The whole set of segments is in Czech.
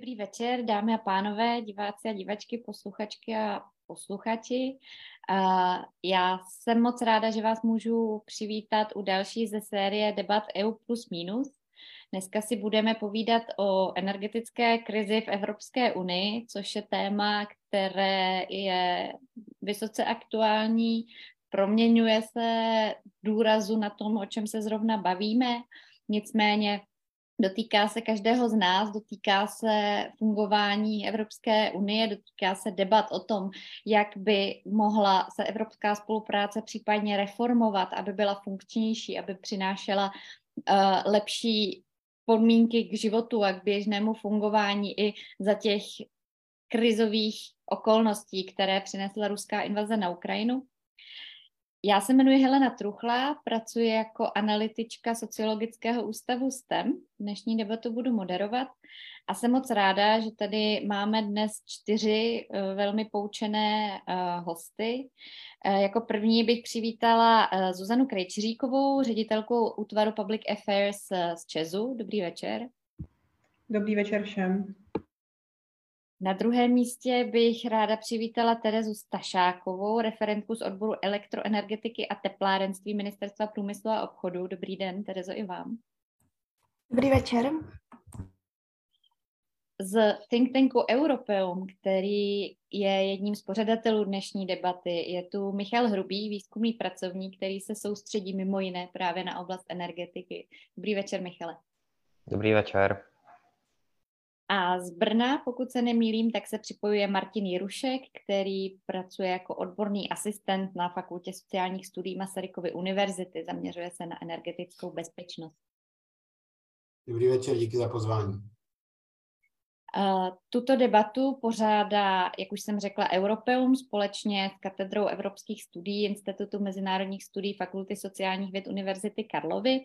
Dobrý večer, dámy a pánové, diváci a divačky, posluchačky a posluchači. Já jsem moc ráda, že vás můžu přivítat u další ze série debat EU plus minus. Dneska si budeme povídat o energetické krizi v Evropské unii, což je téma, které je vysoce aktuální, proměňuje se důrazu na tom, o čem se zrovna bavíme. Nicméně dotýká se každého z nás, dotýká se fungování Evropské unie, dotýká se debat o tom, jak by mohla se evropská spolupráce případně reformovat, aby byla funkčnější, aby přinášela uh, lepší podmínky k životu a k běžnému fungování i za těch krizových okolností, které přinesla ruská invaze na Ukrajinu. Já se jmenuji Helena Truchla, pracuji jako analytička Sociologického ústavu STEM. Dnešní debatu budu moderovat a jsem moc ráda, že tady máme dnes čtyři uh, velmi poučené uh, hosty. Uh, jako první bych přivítala Zuzanu Krejčiříkovou, ředitelku útvaru Public Affairs z Česu. Dobrý večer. Dobrý večer všem. Na druhém místě bych ráda přivítala Terezu Stašákovou, referentku z odboru elektroenergetiky a teplárenství Ministerstva průmyslu a obchodu. Dobrý den, Terezo, i vám. Dobrý večer. Z think tanku Europeum, který je jedním z pořadatelů dnešní debaty, je tu Michal Hrubý, výzkumný pracovník, který se soustředí mimo jiné právě na oblast energetiky. Dobrý večer, Michale. Dobrý večer. A z Brna, pokud se nemýlím, tak se připojuje Martin Jirušek, který pracuje jako odborný asistent na Fakultě sociálních studií Masarykovy univerzity. Zaměřuje se na energetickou bezpečnost. Dobrý večer, díky za pozvání. Tuto debatu pořádá, jak už jsem řekla, Europeum společně s Katedrou evropských studií Institutu mezinárodních studií Fakulty sociálních věd Univerzity Karlovy.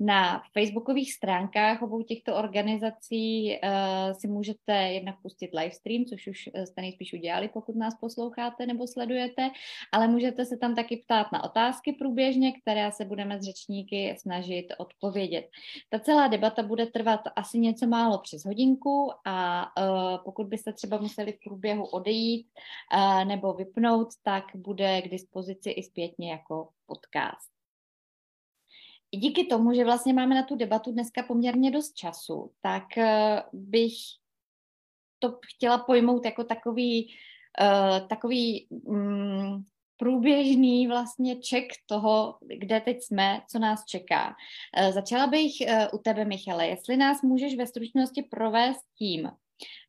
Na facebookových stránkách obou těchto organizací uh, si můžete jednak pustit livestream, což už jste nejspíš udělali, pokud nás posloucháte nebo sledujete, ale můžete se tam taky ptát na otázky průběžně, které se budeme s řečníky snažit odpovědět. Ta celá debata bude trvat asi něco málo přes hodinku a uh, pokud byste třeba museli v průběhu odejít uh, nebo vypnout, tak bude k dispozici i zpětně jako podcast. I díky tomu, že vlastně máme na tu debatu dneska poměrně dost času, tak uh, bych to chtěla pojmout jako takový, takový um, průběžný vlastně ček toho, kde teď jsme, co nás čeká. Eh, začala bych eh, u tebe, Michale, jestli nás můžeš ve stručnosti provést tím,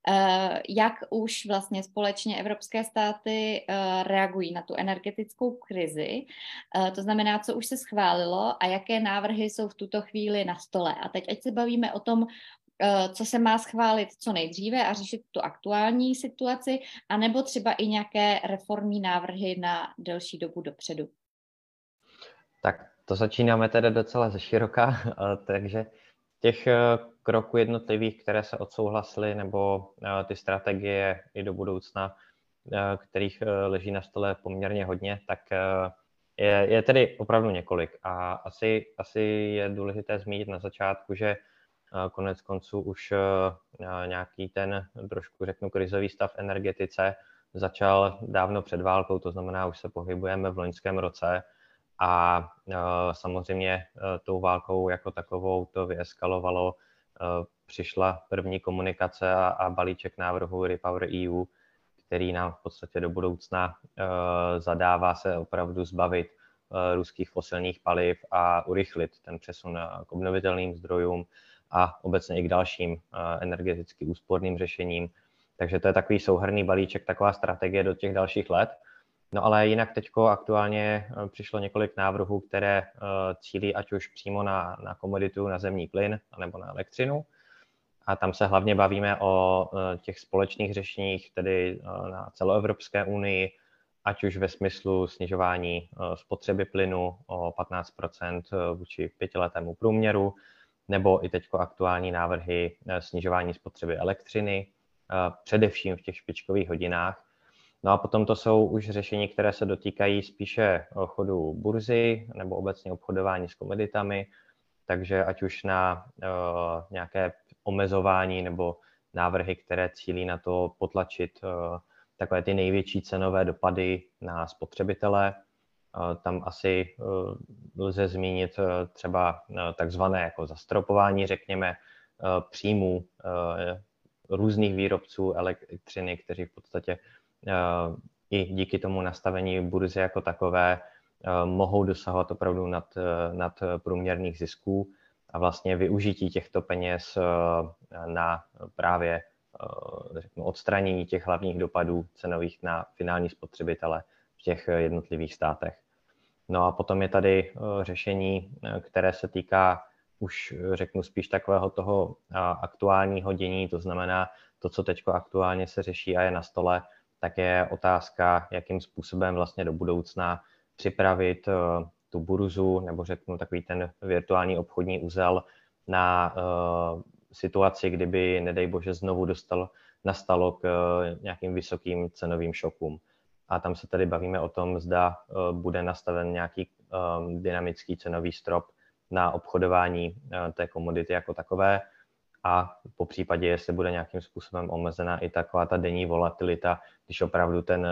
eh, jak už vlastně společně evropské státy reagují na tu energetickou krizi, to znamená, co už se schválilo a jaké návrhy jsou v tuto chvíli na stole. A teď, ať se bavíme o tom co se má schválit co nejdříve a řešit tu aktuální situaci, anebo třeba i nějaké reformní návrhy na delší dobu dopředu? Tak to začínáme tedy docela ze široka, eh, takže těch eh, kroků jednotlivých, které se odsouhlasily, nebo ty strategie i do budoucna, kterých leží na stole poměrně hodně, tak je, je tedy opravdu několik. A asi, asi je důležité zmínit na začátku, že Konec konců už eh, nějaký ten trošku řeknu krizový stav energetice začal dávno před válkou, to znamená, už se pohybujeme v loňském roce a eh, samozřejmě eh, tou válkou jako takovou to vyeskalovalo. Přišla první komunikace a, balíček návrhu Repower EU, který nám v podstatě do budoucna zadává se opravdu zbavit ruských fosilních paliv a urychlit ten přesun k obnovitelným zdrojům, a obecně i k dalším eh, energeticky úsporným řešením. Takže to je takový souhrný balíček, taková strategie do těch dalších let. No ale jinak teď aktuálně eh, přišlo několik návrhů, které eh, cílí ať už přímo na, na komoditu, na zemní plyn nebo na elektřinu. A tam se hlavně bavíme o těch společných řešeních, tedy na celoevropské unii, ať už ve smyslu snižování spotřeby plynu o 15% vůči pětiletému průměru, nebo i teď aktuální návrhy eh, snižování spotřeby elektřiny, eh, především v těch špičkových hodinách. No a potom to jsou už řešení, které se dotýkají spíše chodu burzy nebo obecně obchodování s komoditami, takže ať už na nějaké omezování nebo návrhy, které cílí na to potlačit takové ty největší cenové dopady na spotřebitele. Tam asi lze zmínit třeba takzvané jako zastropování, řekněme, příjmů různých výrobců elektřiny, kteří v podstatě i díky tomu nastavení burzy jako takové mohou dosahovat opravdu nad, nad průměrných zisků a vlastně využití těchto peněz na právě řeknu, odstranění těch hlavních dopadů cenových na finální spotřebitele v těch jednotlivých státech. No a potom je tady řešení, které se týká už řeknu spíš takového toho aktuálního dění, to znamená to, co teď aktuálně se řeší a je na stole, tak je otázka, jakým způsobem vlastně do budoucna připravit eh, tu burzu, nebo řeknu takový ten virtuální obchodní úzel na situaci, kdyby, nedej bože, znovu dostal, nastalo k nějakým vysokým cenovým šokům. A tam se tady bavíme o tom, zda uh, bude nastaven nějaký dynamický cenový strop na obchodování té komodity jako takové a po případě, jestli bude nějakým způsobem omezená i taková ta denní volatilita, když opravdu ten,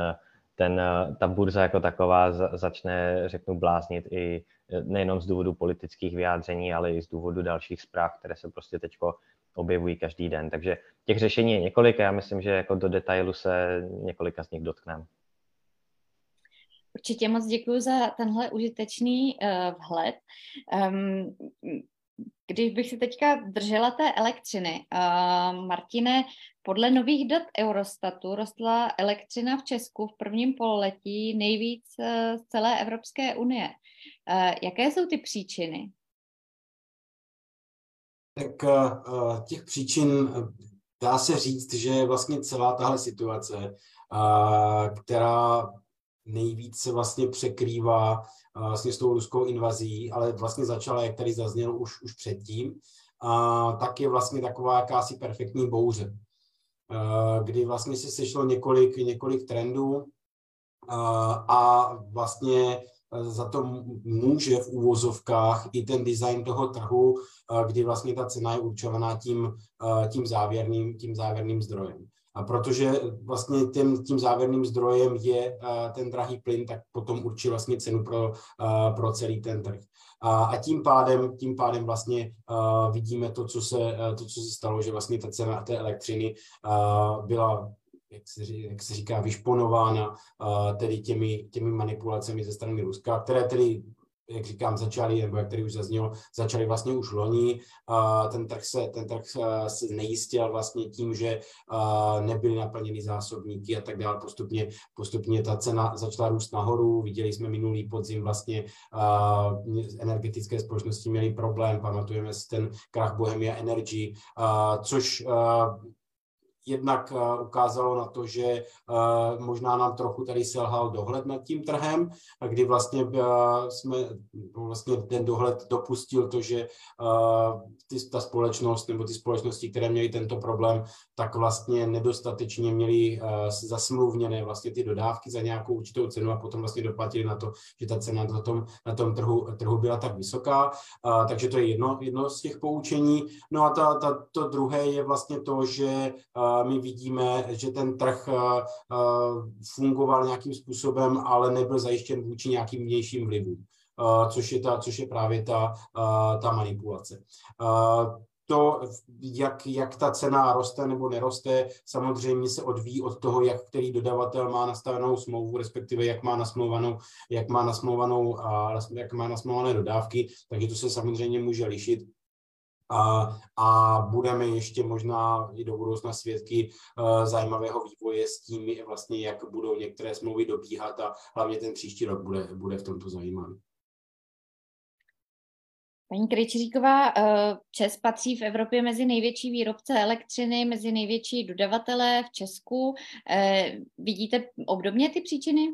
ten, ta burza jako taková začne, řeknu, bláznit i nejenom z důvodu politických vyjádření, ale i z důvodu dalších zpráv, které se prostě teď objevují každý den. Takže těch řešení je několik a já myslím, že jako do detailu se několika z nich dotkneme. Určitě moc děkuji za tenhle užitečný uh, vhled. Um, když bych si teďka držela té elektřiny, uh, Martine, podle nových dat Eurostatu rostla elektřina v Česku v prvním pololetí nejvíc uh, z celé Evropské unie. Uh, jaké jsou ty příčiny? Tak těch příčin dá se říct, že vlastně celá tahle situace, uh, která nejvíce vlastně překrývá vlastně s tou ruskou invazí, ale vlastně začala, jak tady zaznělo už, už předtím, a tak je vlastně taková jakási perfektní bouře, kdy vlastně se sešlo několik, několik trendů a vlastně za to může v úvozovkách i ten design toho trhu, kdy vlastně ta cena je určovaná tím, tím, závěrným, tím závěrným zdrojem. Protože vlastně tím, tím závěrným zdrojem je uh, ten drahý plyn, tak potom určí vlastně cenu pro, uh, pro celý ten trh. A, a tím pádem, tím pádem vlastně uh, vidíme to co, se, to, co se stalo, že vlastně ta cena té elektřiny byla jak se, jak se říká, vyšponována uh, tedy těmi, těmi manipulacemi ze strany Ruska, které tedy jak říkám, začali, nebo jak tady už zaznělo, začali vlastně už loni. Ten trh se, ten trh se nejistil vlastně tím, že nebyly naplněny zásobníky a tak dále. Postupně, postupně ta cena začala růst nahoru. Viděli jsme minulý podzim vlastně energetické společnosti měly problém. Pamatujeme si ten krach Bohemia Energy, což jednak uh, ukázalo na to, že uh, možná nám trochu tady selhal dohled nad tím trhem, kdy vlastně uh, jsme vlastně ten dohled dopustil to, že ty, ta společnost nebo ty společnosti, které měly tento problém, tak vlastně nedostatečně měly zasmluvněné vlastně ty dodávky za nějakou určitou cenu a potom vlastně doplatili na to, že ta cena na tom, na tom trhu, trhu byla tak vysoká. Takže to je jedno, jedno z těch poučení. No a ta, ta, to druhé je vlastně to, že my vidíme, že ten trh fungoval nějakým způsobem, ale nebyl zajištěn vůči nějakým vnějším vlivům, což je, ta, což je právě ta, ta manipulace. To, jak, jak ta cena roste nebo neroste, samozřejmě se odvíjí od toho, jak který dodavatel má nastavenou smlouvu, respektive jak má nasmlouvanou, jak má nasmlouvanou, jak má nasmlouvané dodávky, takže to se samozřejmě může lišit a, budeme ještě možná i do budoucna svědky uh, zajímavého vývoje s tím, vlastně, jak budou některé smlouvy dobíhat a hlavně ten příští rok bude, bude v tomto zajímavý. Paní Krejčiříková, eh, Čes patří v Evropě mezi největší výrobce elektřiny, mezi největší dodavatele v Česku. Eh, vidíte obdobně ty příčiny?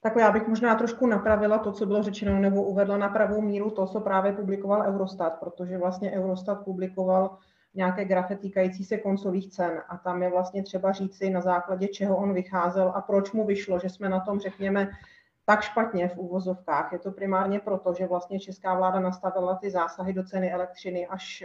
Tak já bych možná trošku napravila to, co bylo řečeno, nebo uvedla na pravou míru to, co právě publikoval Eurostat, protože vlastně Eurostat publikoval nějaké grafy týkající se koncových cen a tam je vlastně třeba říci, na základě čeho on vycházel a proč mu vyšlo, že jsme na tom, řekněme, tak špatně v úvozovkách. Je to primárně proto, že vlastně česká vláda nastavila ty zásahy do ceny elektřiny až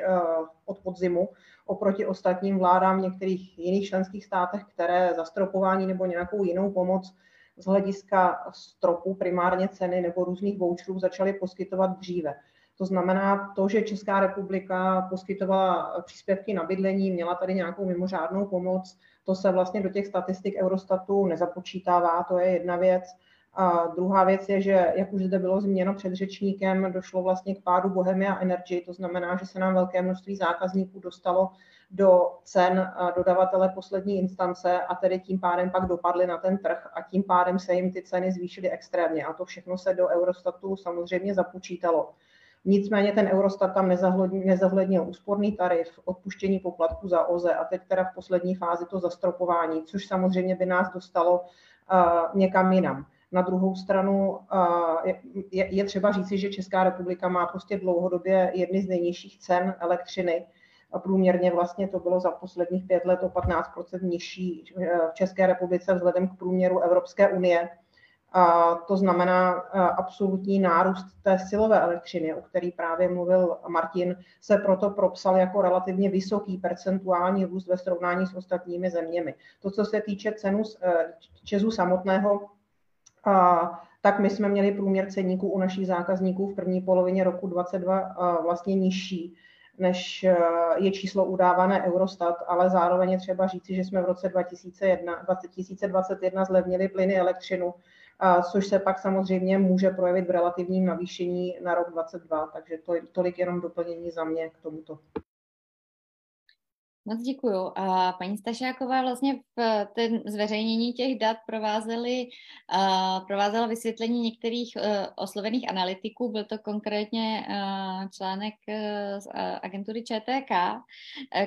od podzimu oproti ostatním vládám v některých jiných členských státech, které zastropování nebo nějakou jinou pomoc z hlediska stropu primárně ceny nebo různých voucherů začaly poskytovat dříve. To znamená to, že Česká republika poskytovala příspěvky na bydlení, měla tady nějakou mimořádnou pomoc, to se vlastně do těch statistik Eurostatu nezapočítává, to je jedna věc. A druhá věc je, že, jak už zde bylo zmíněno před řečníkem, došlo vlastně k pádu Bohemia Energy, to znamená, že se nám velké množství zákazníků dostalo do cen dodavatele poslední instance a tedy tím pádem pak dopadly na ten trh a tím pádem se jim ty ceny zvýšily extrémně a to všechno se do Eurostatu samozřejmě započítalo. Nicméně ten Eurostat tam nezohlednil úsporný tarif, odpuštění poplatku za OZE a teď teda v poslední fázi to zastropování, což samozřejmě by nás dostalo uh, někam jinam. Na druhou stranu je, třeba říci, že Česká republika má prostě dlouhodobě jedny z nejnižších cen elektřiny. A průměrně vlastně to bylo za posledních pět let o 15 nižší v České republice vzhledem k průměru Evropské unie. A to znamená absolutní nárůst té silové elektřiny, o který právě mluvil Martin, se proto propsal jako relativně vysoký percentuální růst ve srovnání s ostatními zeměmi. To, co se týče cenu e, Česu samotného, tak my jsme měli průměr ceníků u našich zákazníků v první polovině roku 2022 vlastně nižší, než e, je číslo udávané Eurostat, ale zároveň je třeba říci, že jsme v roce 2001, 2021 zlevnili plyny elektřinu což se pak samozřejmě může projevit v relativním navýšení na rok 2022. Takže to, tolik jenom doplnění za mě k tomuto. Moc děkuju. A paní Stašáková vlastně v ten zveřejnění těch dat provázely, uh, provázela vysvětlení některých uh, oslovených analytiků. Byl to konkrétně článek z agentury ČTK,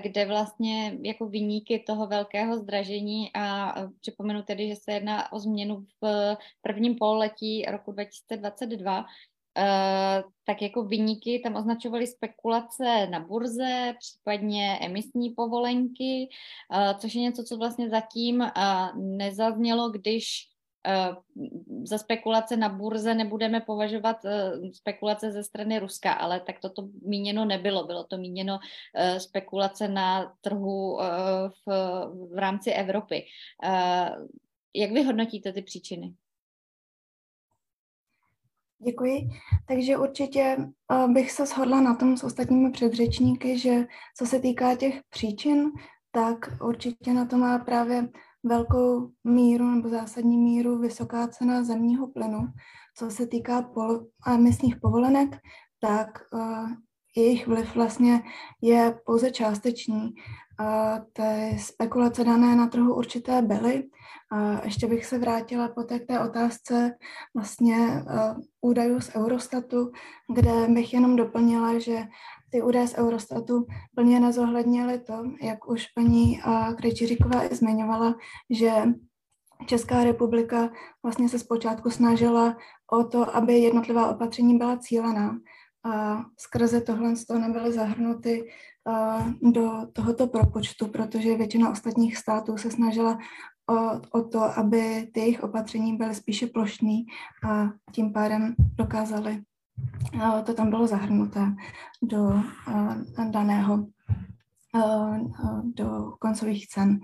kde vlastně jako vyníky toho velkého zdražení a připomenu tedy, že se jedná o změnu v prvním pololetí roku 2022, Uh, tak jako vyníky tam označovali spekulace na burze, případně emisní povolenky, uh, což je něco, co vlastně zatím uh, nezaznělo, když za spekulace na burze nebudeme považovat spekulace ze strany Ruska, ale tak toto míněno nebylo. Bylo to míněno spekulace na trhu v, v rámci Evropy. Jak vy hodnotíte ty příčiny? Děkuji. Takže určitě uh, bych se shodla na tom s ostatními předřečníky, že co se týká těch příčin, tak určitě na to má právě velkou míru nebo zásadní míru vysoká cena zemního plynu. Co se týká pol- emisních povolenek, tak uh, jejich vliv vlastně je pouze částečný. A ty spekulace dané na trhu určité byly. A ještě bych se vrátila po té, k té otázce vlastně uh, údajů z Eurostatu, kde bych jenom doplnila, že ty údaje z Eurostatu plně nezohlednily to, jak už paní uh, Krejčiříková i zmiňovala, že Česká republika vlastně se zpočátku snažila o to, aby jednotlivá opatření byla cílená a skrze tohle nebyly zahrnuty do tohoto propočtu, protože většina ostatních států se snažila o, o to, aby ty jejich opatření byly spíše plošný a tím pádem dokázali, to tam bylo zahrnuté do daného do koncových cen.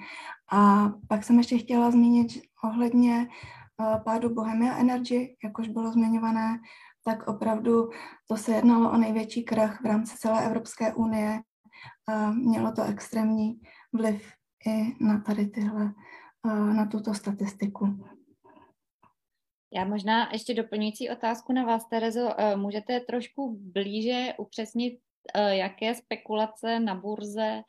A pak jsem ještě chtěla zmínit ohledně pádu Bohemia Energy, jak už bylo zmiňované, tak opravdu to se jednalo o největší krach v rámci celé Evropské unie a mělo to extrémní vliv i na tady tyhle, na tuto statistiku. Já možná ještě doplňující otázku na vás, Terezo. E, můžete trošku blíže upřesnit, e, jaké spekulace na burze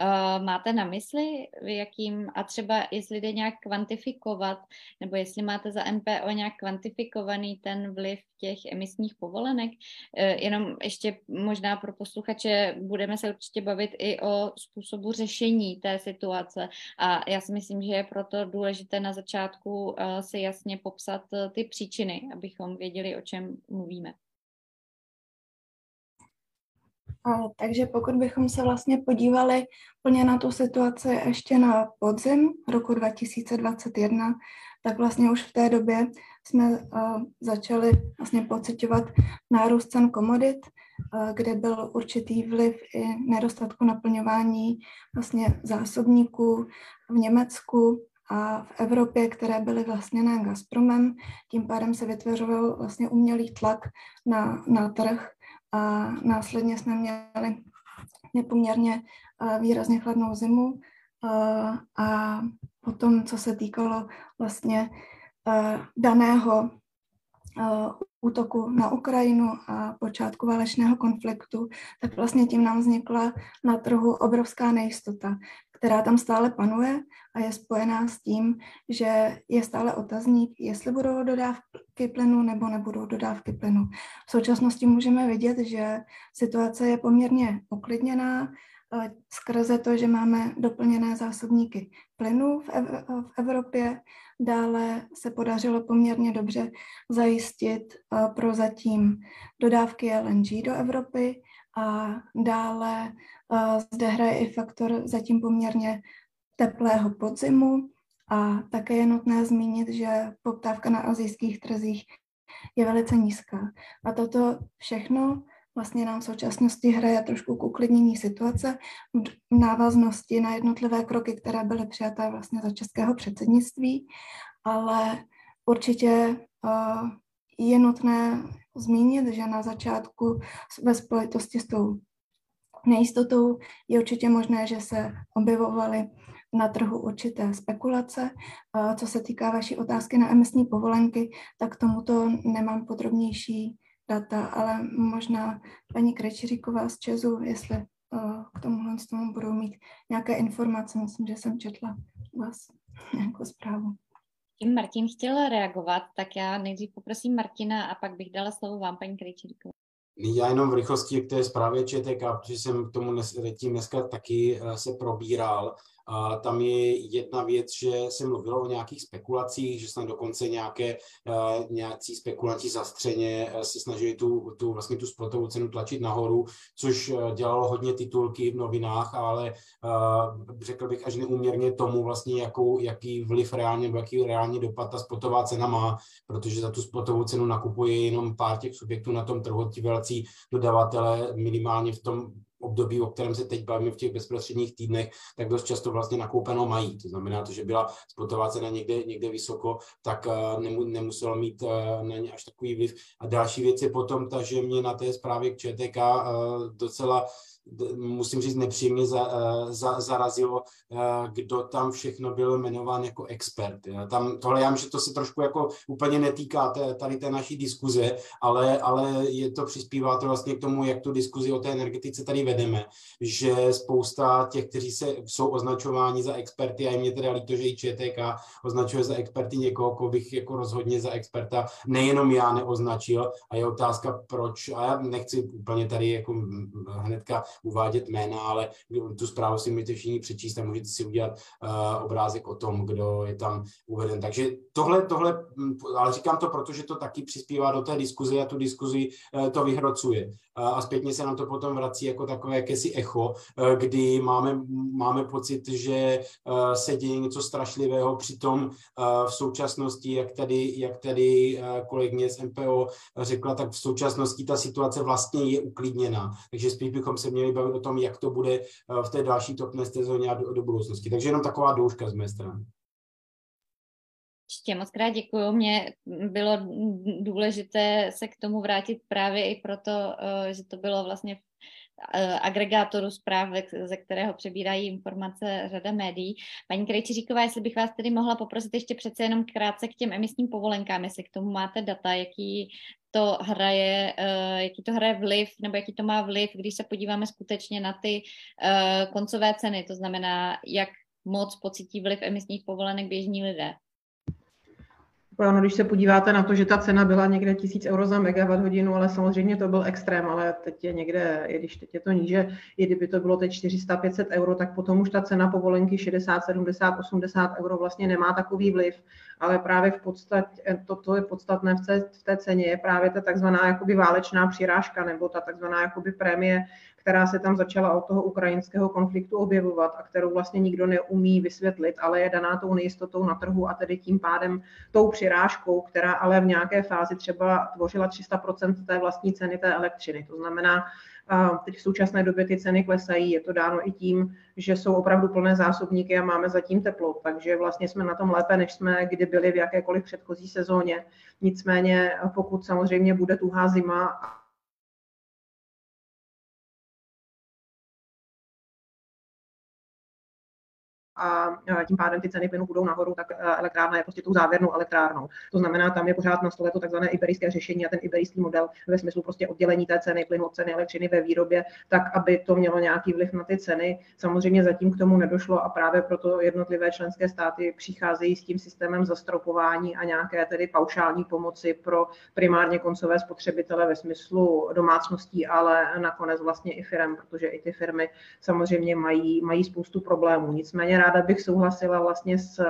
Uh, máte na mysli, jakým, a třeba jestli jde nějak kvantifikovat, nebo jestli máte za MPO nějak kvantifikovaný ten vliv těch emisních povolenek. Uh, jenom ještě možná pro posluchače budeme se určitě bavit i o způsobu řešení té situace a já si myslím, že je proto důležité na začátku uh, si jasně popsat ty příčiny, abychom věděli, o čem mluvíme. A, takže pokud bychom se vlastně podívali plně na tu situaci ještě na podzim roku 2021, tak vlastně už v té době jsme uh, začali vlastně pocitovat nárůst cen komodit, uh, kde byl určitý vliv i nedostatku naplňování vlastně zásobníků v Německu a v Evropě, které byly vlastně na Gazpromem. Tím pádem se vytvořoval vlastně umělý tlak na, na trh a následně jsme měli nepoměrně uh, výrazně chladnou zimu a potom, co se týkalo vlastně daného útoku na Ukrajinu a počátku válečného konfliktu, tak vlastně tím nám vznikla na trhu obrovská nejistota, která tam stále panuje a je spojená s tím, že je stále otazník, jestli budou dodávky plynu nebo nebudou dodávky plynu. V současnosti můžeme vidět, že situace je poměrně uklidněná, skrze to, že máme doplněné zásobníky plynu v, Ev- v Evropě. Dále se podařilo poměrně dobře zajistit pro zatím dodávky LNG do Evropy a dále zde hraje i faktor zatím poměrně teplého podzimu a také je nutné zmínit, že poptávka na azijských trzích je velice nízká. A toto všechno vlastně nám v současnosti hraje trošku k uklidnění situace v návaznosti na jednotlivé kroky, které byly přijaté vlastně za českého předsednictví, ale určitě uh, je nutné zmínit, že na začátku ve spojitosti s tou nejistotou je určitě možné, že se objevovaly na trhu určité spekulace. Co se týká vaší otázky na emisní povolenky, tak tomuto nemám podrobnější data, ale možná paní Krečíříková z Česu, jestli uh, k tomuhle tomu budou mít nějaké informace. Myslím, že jsem četla vás nějakou zprávu. Tím Martin chtěl reagovat, tak já nejdřív poprosím Martina a pak bych dala slovo vám, paní Krejčíríková. Já jenom v rychlosti k té zprávě ČTK, protože jsem k tomu dnes, tím dneska taky eh, se probíral. A tam je jedna věc, že se mluvilo o nějakých spekulacích, že snad dokonce nějaké, uh, nějací spekulanti zastřeně uh, se snažili tu, tu, vlastně tu spotovou cenu tlačit nahoru, což uh, dělalo hodně titulky v novinách, ale řekl bych až neuměrně tomu vlastně, jakou, jaký vliv reálně, jaký reálně dopad ta spotová cena má, protože za tu spotovou cenu nakupuje jenom pár těch subjektů na tom trhu, ti velcí dodavatele minimálně v tom období, o kterém se teď bavíme v těch bezprostředních týdnech, tak dost často vlastně nakoupeno mají. To znamená, to, že byla spotová cena někde, někde vysoko, tak uh, nemu, nemuselo mít uh, na ně až takový vliv. A další věc je potom ta, že mě na té zprávě k ČTK uh, docela musím říct, nepříjemně za, eh, za, zarazilo, eh, kdo tam všechno byl jmenován jako expert. Tam, tohle já myslím, že to se trošku jako úplně netýká té, tady té naší diskuze, ale, ale je to přispívá to vlastně k tomu, jak tu diskuzi o té energetice tady vedeme, že spousta těch, kteří se, jsou označováni za experty, a je mě teda líto, že i ČTK označuje za experty někoho, koho bych jako rozhodně za experta nejenom já neoznačil a je otázka proč, a já nechci úplně tady jako hnedka uvádět jména, ale tu zprávu si můžete všichni přečíst a můžete si udělat uh, obrázek o tom, kdo je tam uveden. Takže tohle, tohle, hm, ale říkám to, protože to taky přispívá do té diskuze a tu diskuzi uh, to vyhrocuje. Uh, a zpětně se nám to potom vrací jako takové jakési echo, uh, kdy máme, máme pocit, že uh, se děje něco strašlivého, přitom uh, v současnosti, jak tady, jak tady uh, kolegyně z MPO řekla, tak v současnosti ta situace vlastně je uklidněná. Takže spíš bychom se měli bavit o tom, jak to bude eh, v té další topné sezóně a do, do budoucnosti. Takže jenom taková douška z mé strany. Ještě moc krát děkuju. Mně bylo důležité se k tomu vrátit právě i proto, eh, že to bylo vlastně agregátoru zpráv, ze kterého přebírají informace řada médií. Paní Krejčiříková, jestli bych vás tedy mohla poprosit ještě přece jenom krátce k těm emisním povolenkám, jestli k tomu máte data, jaký to hraje, uh, jaký to hraje vliv, nebo jaký to má vliv, když se podíváme skutečně na ty uh, koncové ceny, to znamená, jak moc pocítí vliv emisních povolenek běžní lidé. Ano, když se podíváte na to, že ta cena byla někde 1000 euro za megawatt hodinu, ale samozřejmě to byl extrém, ale teď je někde, i když teď je to níže, i kdyby to bylo teď 400-500 euro, tak potom už ta cena povolenky 60, 70, 80 euro vlastně nemá takový vliv, ale právě v podstatě, to, to je podstatné v té, v té ceně, je právě ta takzvaná jakoby válečná přirážka nebo ta takzvaná jakoby prémie, která se tam začala od toho ukrajinského konfliktu objevovat a kterou vlastně nikdo neumí vysvětlit, ale je daná tou nejistotou na trhu a tedy tím pádem tou přirážkou, která ale v nějaké fázi třeba tvořila 300% té vlastní ceny té elektřiny. To znamená, Teď v současné době ty ceny klesají, je to dáno i tím, že jsou opravdu plné zásobníky a máme zatím teplo, takže vlastně jsme na tom lépe, než jsme kdy byli v jakékoliv předchozí sezóně. Nicméně pokud samozřejmě bude tuhá zima a tím pádem ty ceny plynu budou nahoru, tak elektrárna je prostě tou závěrnou elektrárnou. To znamená, tam je pořád na stole to takzvané iberické řešení a ten iberijský model ve smyslu prostě oddělení té ceny plynu od ceny elektřiny ve výrobě, tak aby to mělo nějaký vliv na ty ceny. Samozřejmě zatím k tomu nedošlo a právě proto jednotlivé členské státy přicházejí s tím systémem zastropování a nějaké tedy paušální pomoci pro primárně koncové spotřebitele ve smyslu domácností, ale nakonec vlastně i firm, protože i ty firmy samozřejmě mají, mají spoustu problémů. Nicméně ráda bych souhlasila vlastně s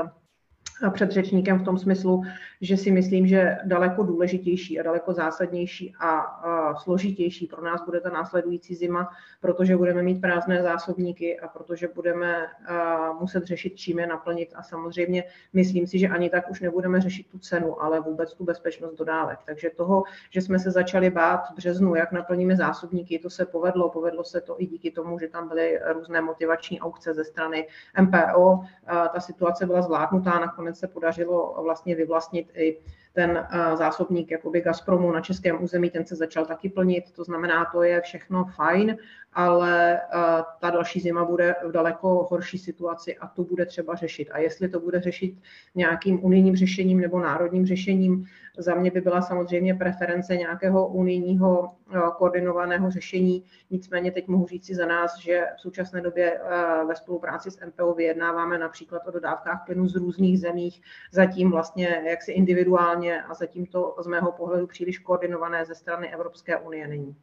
předřečníkem v tom smyslu, že si myslím, že daleko důležitější a daleko zásadnější a, a složitější pro nás bude ta následující zima, protože budeme mít prázdné zásobníky a protože budeme a, muset řešit, čím je naplnit a samozřejmě myslím si, že ani tak už nebudeme řešit tu cenu, ale vůbec tu bezpečnost dodávek. Takže toho, že jsme se začali bát v březnu, jak naplníme zásobníky, to se povedlo. Povedlo se to i díky tomu, že tam byly různé motivační aukce ze strany MPO. A, ta situace byla zvládnutá nakonec nakonec se podařilo vlastně vyvlastnit i ten eh, zásobník jakoby Gazpromu na českém území, ten se začal taky plnit, to znamená, to je všechno fajn, ale eh, ta další zima bude v daleko horší situaci a to bude třeba řešit. A jestli to bude řešit nějakým unijním řešením nebo národním řešením, za mě by byla samozřejmě preference nějakého unijního eh, koordinovaného řešení. Nicméně teď mohu říct si za nás, že v současné době ve spolupráci s MPO vyjednáváme například o dodávkách plynu z různých zemích, zatím vlastně jaksi individuálně globálně a zatím to z mého pohledu příliš koordinované ze strany Evropské unie není.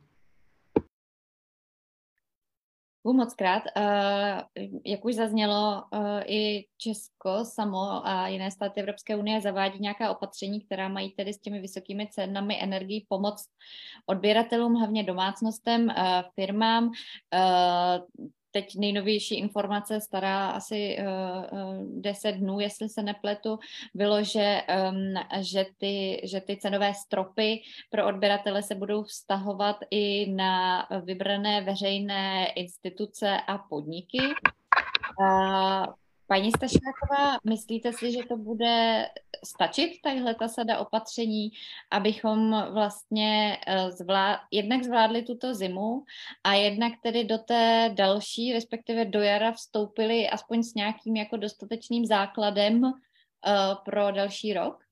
Moc krát. Eh, jak už zaznělo, eh, i Česko samo a jiné státy Evropské unie zavádí nějaká opatření, která mají tedy s těmi vysokými cenami energií pomoct odběratelům, hlavně domácnostem, eh, firmám teď nejnovější informace, stará asi uh, uh, 10 dnů, jestli se nepletu, bylo, že, um, že, ty, že ty cenové stropy pro odběratele se budou vztahovat i na vybrané veřejné instituce a podniky. Uh, Paní Stašáková, myslíte si, že to bude stačit, tahle ta sada opatření, abychom vlastně eh, zvlád, jednak zvládli tuto zimu a jednak tedy do té další, respektive do jara vstoupili aspoň s nějakým jako dostatečným základem uh, pro další rok?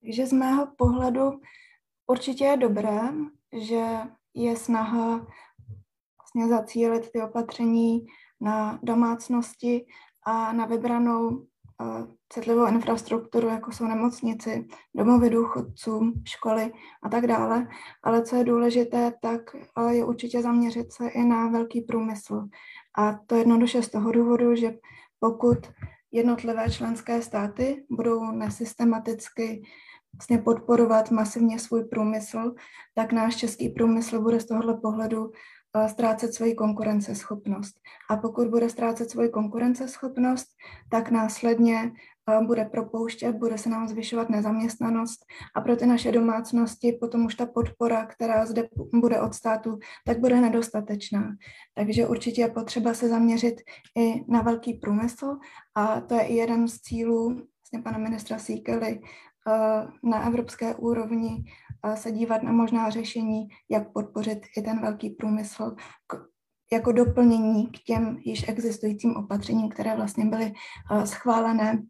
Takže z mého pohledu určitě je dobré, že je snaha vlastně zacílit ty opatření na domácnosti a na vybranou uh, citlivou infrastrukturu, jako jsou nemocnici, domovy důchodců, školy a tak dále. Ale co je důležité, tak uh, je určitě zaměřit se i na velký průmysl. A to jednoduše z toho důvodu, že pokud jednotlivé členské státy budou nesystematicky vlastně podporovat masivně svůj průmysl, tak náš český průmysl bude z tohohle pohledu ztrácet svoji konkurenceschopnost. A pokud bude ztrácet svoji konkurenceschopnost, tak následně bude propouštět, bude se nám zvyšovat nezaměstnanost a pro ty naše domácnosti potom už ta podpora, která zde bude od státu, tak bude nedostatečná. Takže určitě je potřeba se zaměřit i na velký průmysl a to je i jeden z cílů vlastně pana ministra Síkely na evropské úrovni se dívat na možná řešení, jak podpořit i ten velký průmysl k, jako doplnění k těm již existujícím opatřením, které vlastně byly schválené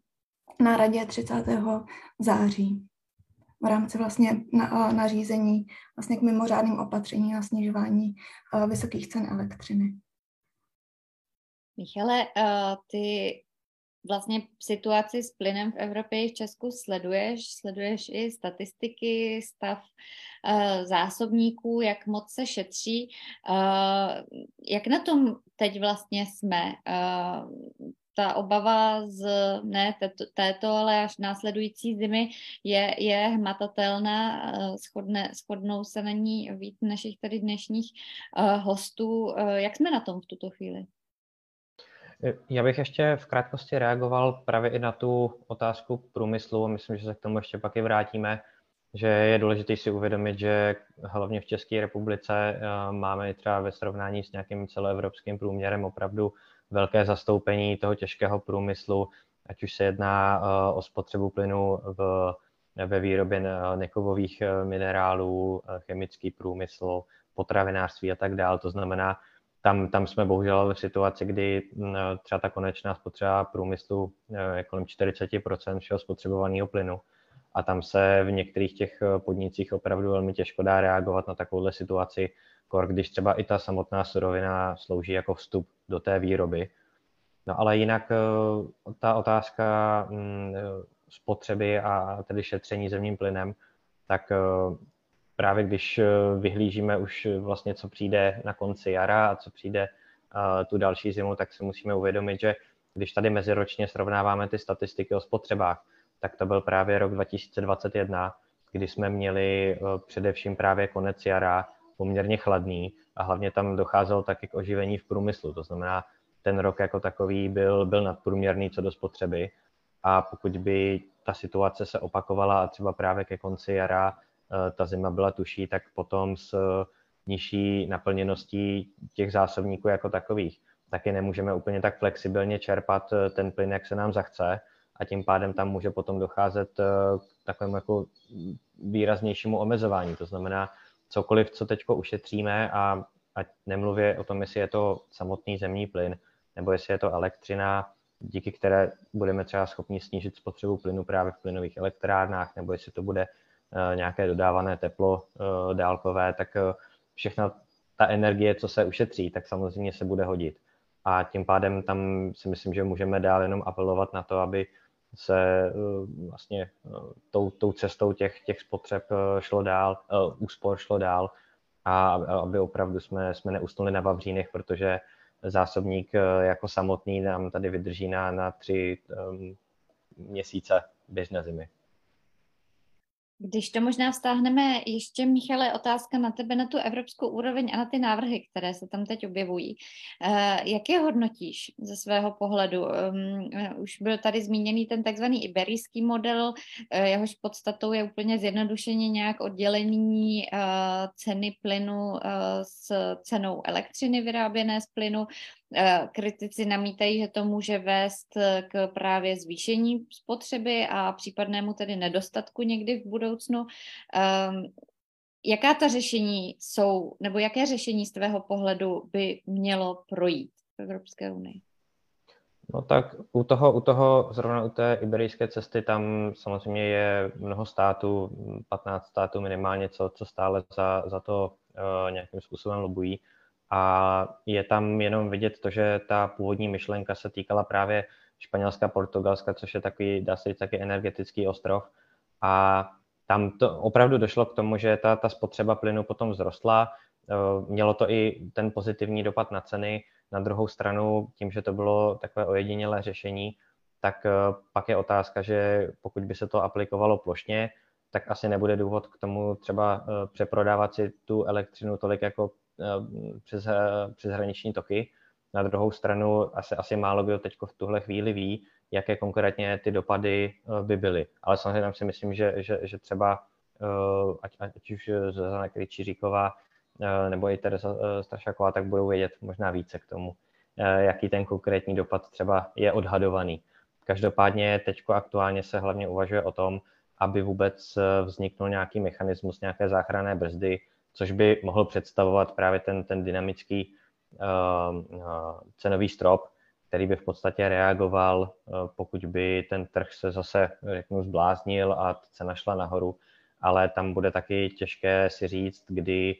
na radě 30. září v rámci vlastně na, nařízení vlastně k mimořádným opatřením na snižování vysokých cen elektřiny. Michale, ty vlastně situaci s plynem v Evropě i v Česku sleduješ, sleduješ i statistiky, stav uh, zásobníků, jak moc se šetří. Uh, jak na tom teď vlastně jsme? Uh, ta obava z ne této, této, ale až následující zimy je, je hmatatelná. Shodne, shodnou se na ní víc našich tady dnešních hostů. Jak jsme na tom v tuto chvíli? Já bych ještě v krátkosti reagoval právě i na tu otázku průmyslu. Myslím, že se k tomu ještě pak i vrátíme, že je důležité si uvědomit, že hlavně v České republice eh, máme třeba ve srovnání s nějakým celoevropským průměrem opravdu velké zastoupení toho těžkého průmyslu, ať už se jedná eh, o spotřebu plynu v, ve výrobě nekovových eh, minerálů, chemický průmysl, potravinářství a tak dále. To znamená, tam, tam jsme bohužel v situaci, kdy mm, třeba ta konečná spotřeba průmyslu je kolem 40% všeho spotřebovaného plynu. A tam se v některých těch eh, podnicích opravdu velmi těžko dá reagovat na takovouhle situaci, když třeba i ta samotná surovina slouží jako vstup do té výroby. No ale jinak eh, ta otázka mm, spotřeby a tedy šetření zemním plynem, tak eh, právě když eh, vyhlížíme už vlastně, co přijde na konci jara a co přijde eh, tu další zimu, tak si musíme uvědomit, že když tady meziročně srovnáváme ty statistiky o spotřebách, tak to byl právě rok 2021, kdy jsme měli eh, především právě konec jara poměrně chladný a hlavně tam docházelo taky k oživení v průmyslu. To znamená, ten rok jako takový byl, byl nadprůměrný co do spotřeby a pokud by ta situace se opakovala a třeba právě ke konci jara Eh, ta zima byla tuší, tak potom s nižší naplněností těch zásobníků jako takových taky nemůžeme úplně tak flexibilně čerpat eh, ten plyn, jak se nám zachce a tím pádem tam může potom docházet eh, k takovému jako výraznějšímu omezování. To znamená, cokoliv, co teď ušetříme a ať nemluvě o tom, jestli je to samotný zemní plyn, nebo jestli je to elektřina, díky které budeme třeba schopni snížit spotřebu plynu právě v plynových elektrárnách, nebo jestli to bude Eh, nějaké dodávané teplo eh, dálkové, tak eh, všechna ta energie, co se ušetří, tak samozřejmě se bude hodit. A tím pádem tam si myslím, že můžeme dál jenom apelovat na to, aby se vlastně tou, tou cestou těch, těch spotřeb šlo dál, úspor šlo dál a aby opravdu jsme, jsme neusnuli na Vavřínech, protože zásobník jako samotný nám tady vydrží na, na tři um, měsíce běžné zimy. Když to možná vztáhneme, ještě Michale, otázka na tebe, na tu evropskou úroveň a na ty návrhy, které se tam teď objevují. Eh, jak je hodnotíš ze svého pohledu? Ehm, už byl tady zmíněný ten takzvaný iberijský model, eh, jehož podstatou je úplně zjednodušeně nějak oddělení eh, ceny plynu s cenou elektřiny vyráběné z plynu. Eh, kritici namítají, že to může vést eh, k právě zvýšení spotřeby a případnému tedy nedostatku někdy v budoucnu. Ehm, jaká ta řešení jsou, nebo jaké řešení z tvého pohledu by mělo projít v Evropské unii? No tak u toho, u toho, zrovna u té iberijské cesty, tam samozřejmě je mnoho států, 15 států minimálně, co, co stále za, za to uh, nějakým způsobem lobují. A je tam jenom vidět to, že ta původní myšlenka se týkala právě Španělska, Portugalska, což je takový, dá se říct, taky energetický ostrov. A tam to opravdu došlo k tomu, že ta, ta spotřeba plynu potom vzrostla. Eh, mělo to i ten pozitivní dopad na ceny. Na druhou stranu, tím, že to bylo takové ojedinělé řešení, tak eh, pak je otázka, že pokud by se to aplikovalo plošně, tak asi nebude důvod k tomu třeba eh, přeprodávat si tu elektřinu tolik jako přes, eh, přes hraniční toky. Na druhou stranu asi, asi málo kdo teď v tuhle chvíli ví, jaké konkrétně ty dopady eh, by byly. Ale samozřejmě si myslím, že, že, že třeba ať, ať už Zuzana Kryčíříková nebo i Teresa Strašaková, tak budou vědět možná více k tomu, jaký ten konkrétní dopad třeba je odhadovaný. Každopádně teď aktuálně se hlavně uvažuje o tom, aby vůbec vzniknul nějaký mechanismus, nějaké záchranné brzdy, což by mohl představovat právě ten, ten dynamický uh, cenový strop, který by v podstatě reagoval, uh, pokud by ten trh se zase, řeknu, zbláznil a cena šla nahoru, ale tam bude taky těžké si říct, kdy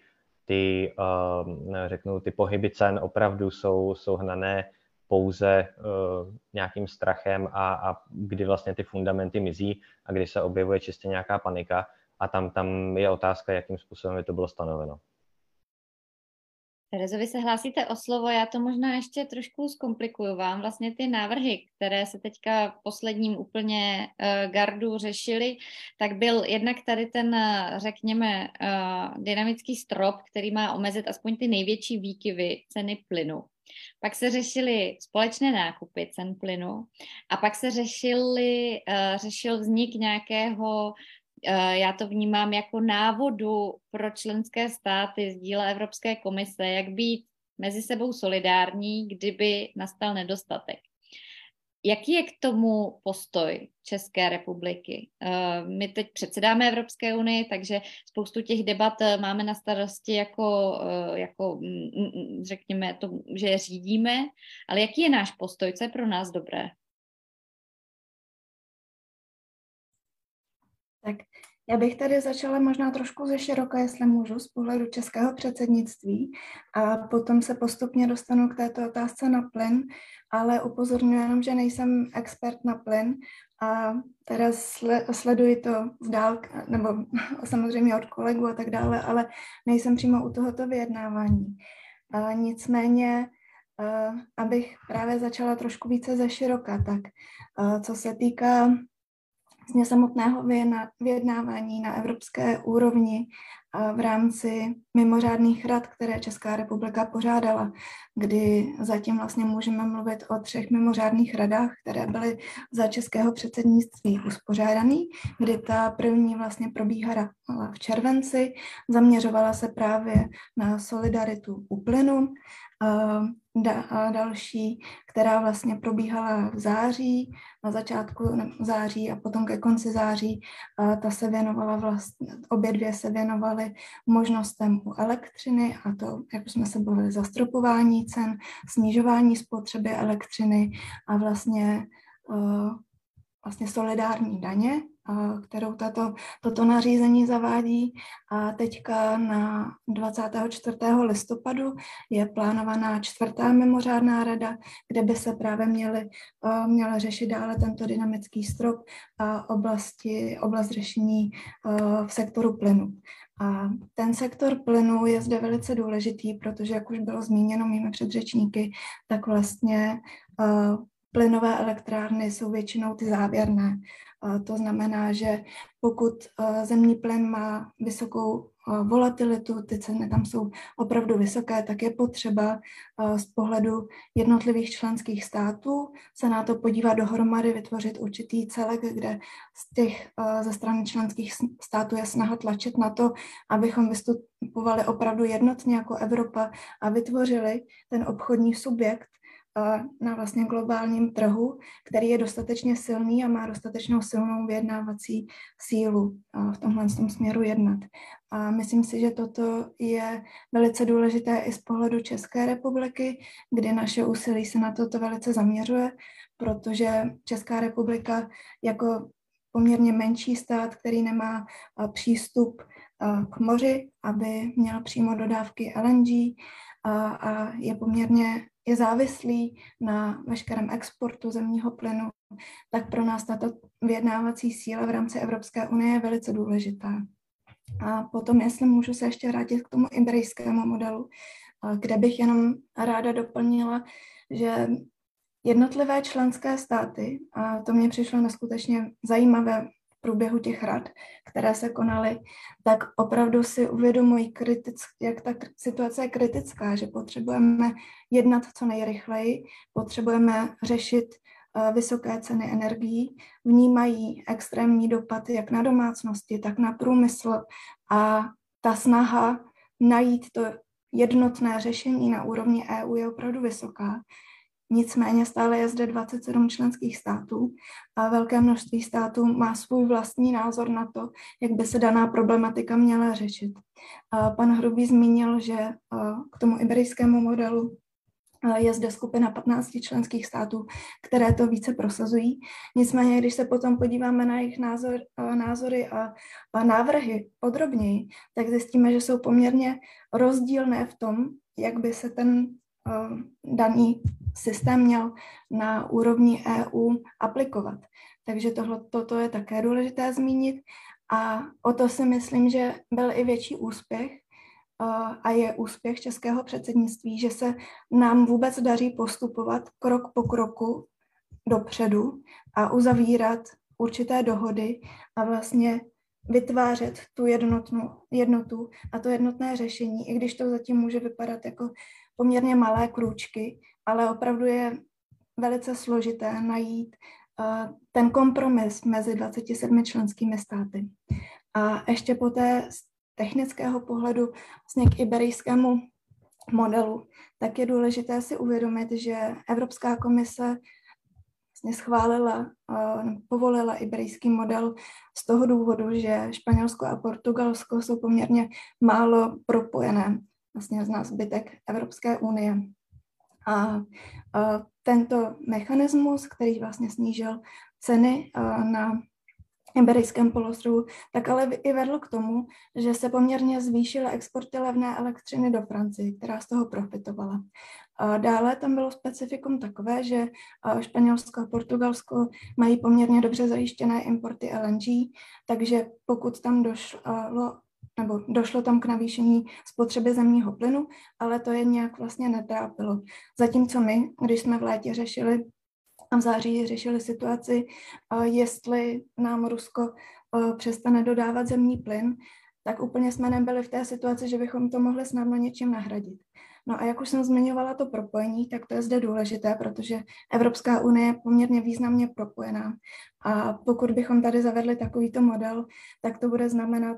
ty, uh, řeknu, ty pohyby cen opravdu jsou, jsou hnané pouze uh, nějakým strachem a, a kdy vlastně ty fundamenty mizí a kdy se objevuje čistě nějaká panika a tam, tam je otázka, jakým způsobem by to bylo stanoveno. Terezo, vy se hlásíte o slovo, já to možná ještě trošku zkomplikuju vám. Vlastně ty návrhy, které se teďka v posledním úplně uh, gardu řešily, tak byl jednak tady ten, uh, řekněme, uh, dynamický strop, který má omezit aspoň ty největší výkyvy ceny plynu. Pak se řešily společné nákupy cen plynu a pak se řešili, řešil vznik nějakého Eh, já to vnímám jako návodu pro členské státy z díla Evropské komise, jak být mezi sebou solidární, kdyby nastal nedostatek. Jaký je k tomu postoj České republiky? Eh, my teď předsedáme Evropské unii, takže spoustu těch debat eh, máme na starosti jako, jako mm, mm, řekněme, to, že je řídíme, ale jaký je náš postoj, co je pro nás dobré? Já bych tady začala možná trošku ze široka, jestli můžu, z pohledu českého předsednictví a potom se postupně dostanu k této otázce na plyn, ale upozorňuji jenom, že nejsem expert na plyn a teda sleduji to z dálky, nebo samozřejmě od kolegů a tak dále, ale nejsem přímo u tohoto vyjednávání. A nicméně, abych právě začala trošku více ze široka, tak co se týká vlastně samotného vyjednávání na evropské úrovni v rámci mimořádných rad, které Česká republika pořádala, kdy zatím vlastně můžeme mluvit o třech mimořádných radách, které byly za českého předsednictví uspořádané, kdy ta první vlastně probíhala v červenci, zaměřovala se právě na solidaritu u plynu, a další, která vlastně probíhala v září, na začátku září a potom ke konci září, ta se věnovala vlastně, obě dvě se věnovaly možnostem u elektřiny a to, jak jsme se bavili, zastropování cen, snižování spotřeby elektřiny a vlastně, vlastně solidární daně, kterou tato, toto nařízení zavádí. A teďka na 24. listopadu je plánovaná čtvrtá mimořádná rada, kde by se právě měly, měla řešit dále tento dynamický strop a oblasti, oblast řešení v sektoru plynu. A ten sektor plynu je zde velice důležitý, protože, jak už bylo zmíněno mými předřečníky, tak vlastně plynové elektrárny jsou většinou ty závěrné. To znamená, že pokud zemní plyn má vysokou volatilitu, ty ceny tam jsou opravdu vysoké, tak je potřeba z pohledu jednotlivých členských států se na to podívat dohromady, vytvořit určitý celek, kde z těch ze strany členských států je snaha tlačit na to, abychom vystupovali opravdu jednotně jako Evropa a vytvořili ten obchodní subjekt, na vlastně globálním trhu, který je dostatečně silný a má dostatečnou silnou vyjednávací sílu v tomhle tom směru jednat. A myslím si, že toto je velice důležité i z pohledu České republiky, kdy naše úsilí se na toto velice zaměřuje, protože Česká republika jako poměrně menší stát, který nemá přístup k moři, aby měl přímo dodávky LNG a je poměrně je závislý na veškerém exportu zemního plynu, tak pro nás tato vyjednávací síla v rámci Evropské unie je velice důležitá. A potom, jestli můžu se ještě vrátit k tomu iberijskému modelu, kde bych jenom ráda doplnila, že jednotlivé členské státy, a to mě přišlo neskutečně zajímavé průběhu těch rad, které se konaly, tak opravdu si uvědomují, kritic, jak ta situace je kritická, že potřebujeme jednat co nejrychleji, potřebujeme řešit uh, vysoké ceny energií, vnímají extrémní dopad jak na domácnosti, tak na průmysl a ta snaha najít to jednotné řešení na úrovni EU je opravdu vysoká. Nicméně stále je zde 27 členských států a velké množství států má svůj vlastní názor na to, jak by se daná problematika měla řešit. Pan Hrubý zmínil, že k tomu iberijskému modelu je zde skupina 15 členských států, které to více prosazují. Nicméně, když se potom podíváme na jejich názor, názory a, a návrhy podrobněji, tak zjistíme, že jsou poměrně rozdílné v tom, jak by se ten daný systém měl na úrovni EU aplikovat. Takže tohle, toto je také důležité zmínit a o to si myslím, že byl i větší úspěch a je úspěch českého předsednictví, že se nám vůbec daří postupovat krok po kroku dopředu a uzavírat určité dohody a vlastně vytvářet tu jednotnu, jednotu a to jednotné řešení, i když to zatím může vypadat jako poměrně malé krůčky, ale opravdu je velice složité najít uh, ten kompromis mezi 27 členskými státy. A ještě po té technického pohledu vlastně k iberijskému modelu, tak je důležité si uvědomit, že Evropská komise vlastně schválila, povolila iberijský model z toho důvodu, že Španělsko a Portugalsko jsou poměrně málo propojené vlastně z nás zbytek Evropské unie. A, tento mechanismus, který vlastně snížil ceny na Iberijském polostrovu, tak ale i vedlo k tomu, že se poměrně zvýšily exporty levné elektřiny do Francie, která z toho profitovala. Dále tam bylo specifikum takové, že Španělsko a Portugalsko mají poměrně dobře zajištěné importy LNG, takže pokud tam došlo nebo došlo tam k navýšení spotřeby zemního plynu, ale to je nějak vlastně netrápilo. Zatímco my, když jsme v létě řešili a v září řešili situaci, jestli nám Rusko přestane dodávat zemní plyn, tak úplně jsme nebyli v té situaci, že bychom to mohli snadno něčím nahradit. No a jak už jsem zmiňovala to propojení, tak to je zde důležité, protože Evropská unie je poměrně významně propojená. A pokud bychom tady zavedli takovýto model, tak to bude znamenat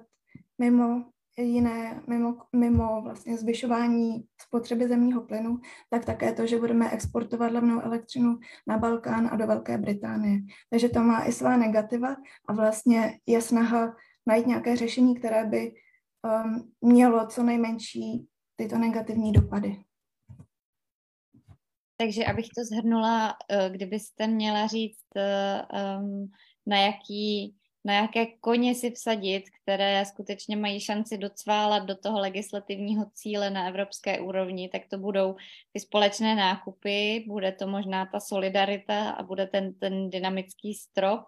mimo jiné, mimo, mimo vlastně zvyšování spotřeby zemního plynu, tak také to, že budeme exportovat levnou elektřinu na Balkán a do Velké Británie. Takže to má i svá negativa a vlastně je snaha najít nějaké řešení, které by um, mělo co nejmenší tyto negativní dopady. Takže abych to zhrnula, eh, kdybyste měla říct, um, na jaký na jaké koně si vsadit, které skutečně mají šanci docválat do toho legislativního cíle na evropské úrovni, tak to budou ty společné nákupy, bude to možná ta solidarita a bude ten, ten dynamický strop,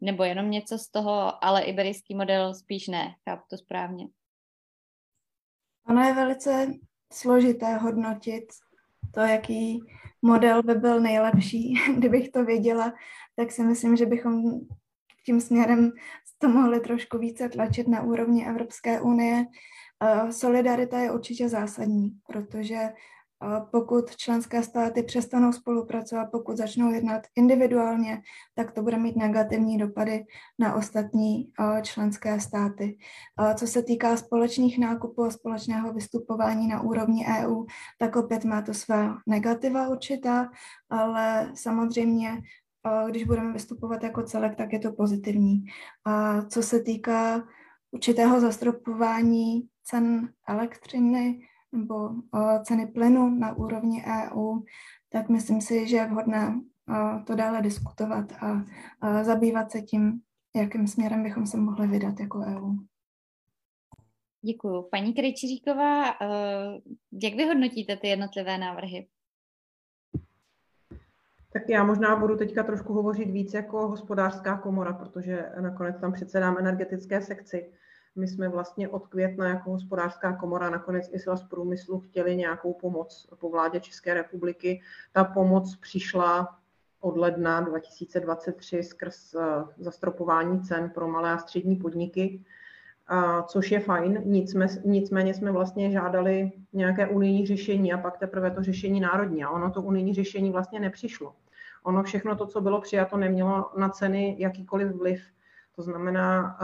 nebo jenom něco z toho, ale iberijský model spíš ne, chápu to správně. Ono je velice složité hodnotit to, jaký model by byl nejlepší. Kdybych to věděla, tak si myslím, že bychom tím směrem to mohli trošku více tlačit na úrovni Evropské unie. Solidarita je určitě zásadní, protože pokud členské státy přestanou spolupracovat, pokud začnou jednat individuálně, tak to bude mít negativní dopady na ostatní členské státy. Co se týká společných nákupů a společného vystupování na úrovni EU, tak opět má to svá negativa určitá, ale samozřejmě když budeme vystupovat jako celek, tak je to pozitivní. A co se týká určitého zastropování cen elektřiny nebo ceny plynu na úrovni EU, tak myslím si, že je vhodné to dále diskutovat a zabývat se tím, jakým směrem bychom se mohli vydat jako EU. Děkuji. Paní Krejčiříková, jak vy hodnotíte ty jednotlivé návrhy? Tak já možná budu teďka trošku hovořit víc jako hospodářská komora, protože nakonec tam předsedám energetické sekci. My jsme vlastně od května jako hospodářská komora, nakonec i z průmyslu chtěli nějakou pomoc po vládě České republiky. Ta pomoc přišla od ledna 2023 skrz eh, zastropování cen pro malé a střední podniky, což je fajn. Nicméně jsme vlastně žádali nějaké unijní řešení a pak teprve to řešení národní. A ono to unijní řešení vlastně nepřišlo ono všechno to, co bylo přijato, nemělo na ceny jakýkoliv vliv. To znamená,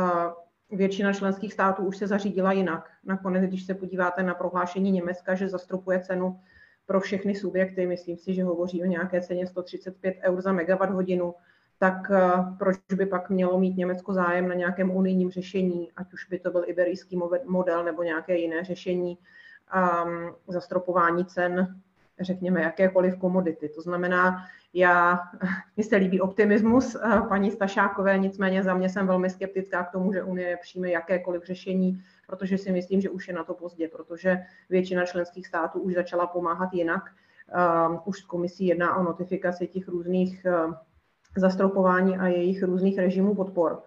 většina členských států už se zařídila jinak. Nakonec, když se podíváte na prohlášení Německa, že zastropuje cenu pro všechny subjekty, myslím si, že hovoří o nějaké ceně 135 eur za megawatt hodinu, tak proč by pak mělo mít Německo zájem na nějakém unijním řešení, ať už by to byl iberijský model nebo nějaké jiné řešení um, zastropování cen, řekněme, jakékoliv komodity. To znamená, já, mně se líbí optimismus eh, paní Stašákové, nicméně za mě jsem velmi skeptická k tomu, že Unie přijme jakékoliv řešení, protože si myslím, že už je na to pozdě, protože většina členských států už začala pomáhat jinak. Um, už s komisí jedná o notifikaci těch různých uh, zastropování a jejich různých režimů podpor.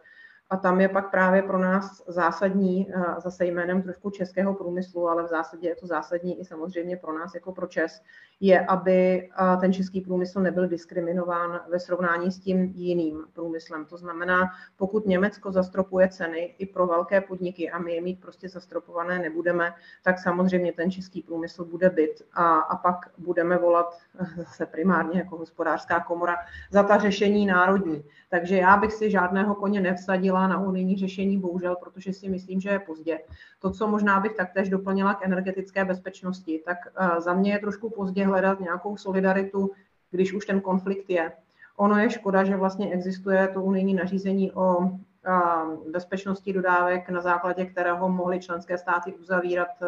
A tam je pak právě pro nás zásadní, zase jménem trošku českého průmyslu, ale v zásadě je to zásadní i samozřejmě pro nás jako pro Čes, je, aby ten český průmysl nebyl diskriminován ve srovnání s tím jiným průmyslem. To znamená, pokud Německo zastropuje ceny i pro velké podniky a my je mít prostě zastropované nebudeme, tak samozřejmě ten český průmysl bude byt a, a pak budeme volat se primárně jako hospodářská komora za ta řešení národní. Takže já bych si žádného koně nevsadila na unijní řešení, bohužel, protože si myslím, že je pozdě. To, co možná bych taktéž doplnila k energetické bezpečnosti, tak eh, za mě je trošku pozdě hledat nějakou solidaritu, když už ten konflikt je. Ono je škoda, že vlastně existuje to unijní nařízení o eh, bezpečnosti dodávek, na základě kterého mohly členské státy uzavírat eh,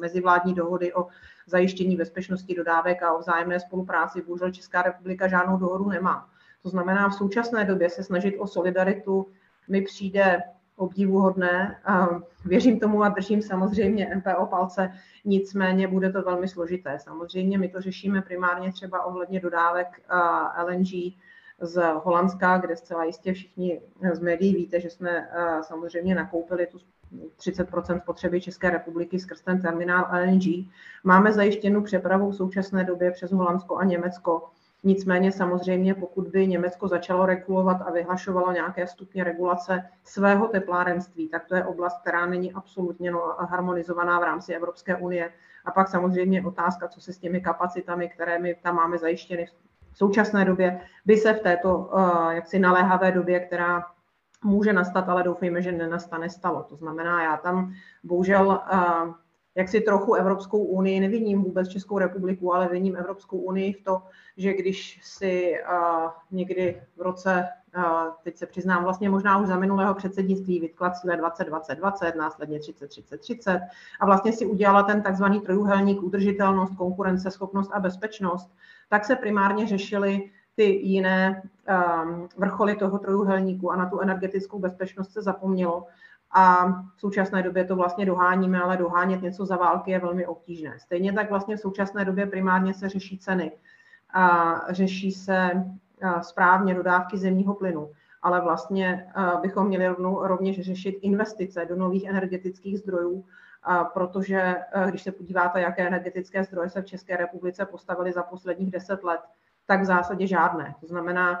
mezivládní dohody o zajištění bezpečnosti dodávek a o vzájemné spolupráci. Bohužel Česká republika žádnou dohodu nemá. To znamená, v současné době se snažit o solidaritu mi přijde obdivuhodné. Věřím tomu a držím samozřejmě MPO palce, nicméně bude to velmi složité. Samozřejmě my to řešíme primárně třeba ohledně dodávek LNG z Holandska, kde zcela jistě všichni z médií víte, že jsme samozřejmě nakoupili tu 30% spotřeby České republiky skrz ten terminál LNG. Máme zajištěnou přepravu v současné době přes Holandsko a Německo Nicméně samozřejmě, pokud by Německo začalo regulovat a vyhlašovalo nějaké stupně regulace svého teplárenství, tak to je oblast, která není absolutně no, harmonizovaná v rámci Evropské unie. A pak samozřejmě otázka, co se s těmi kapacitami, které my tam máme zajištěny v současné době, by se v této uh, jaksi naléhavé době, která může nastat, ale doufejme, že nenastane, stalo. To znamená, já tam bohužel uh, jak si trochu Evropskou unii, neviním vůbec Českou republiku, ale viním Evropskou unii v to, že když si uh, někdy v roce, uh, teď se přiznám vlastně možná už za minulého předsednictví, vytkla cíle 2020, následně 30, 30, 30 a vlastně si udělala ten takzvaný trojuhelník udržitelnost, konkurenceschopnost a bezpečnost, tak se primárně řešily ty jiné um, vrcholy toho trojuhelníku a na tu energetickou bezpečnost se zapomnělo a v současné době to vlastně doháníme, ale dohánět něco za války je velmi obtížné. Stejně tak vlastně v současné době primárně se řeší ceny a řeší se správně dodávky zemního plynu, ale vlastně bychom měli rovnou, rovněž řešit investice do nových energetických zdrojů, protože když se podíváte, jaké energetické zdroje se v České republice postavily za posledních deset let, tak v zásadě žádné. To znamená,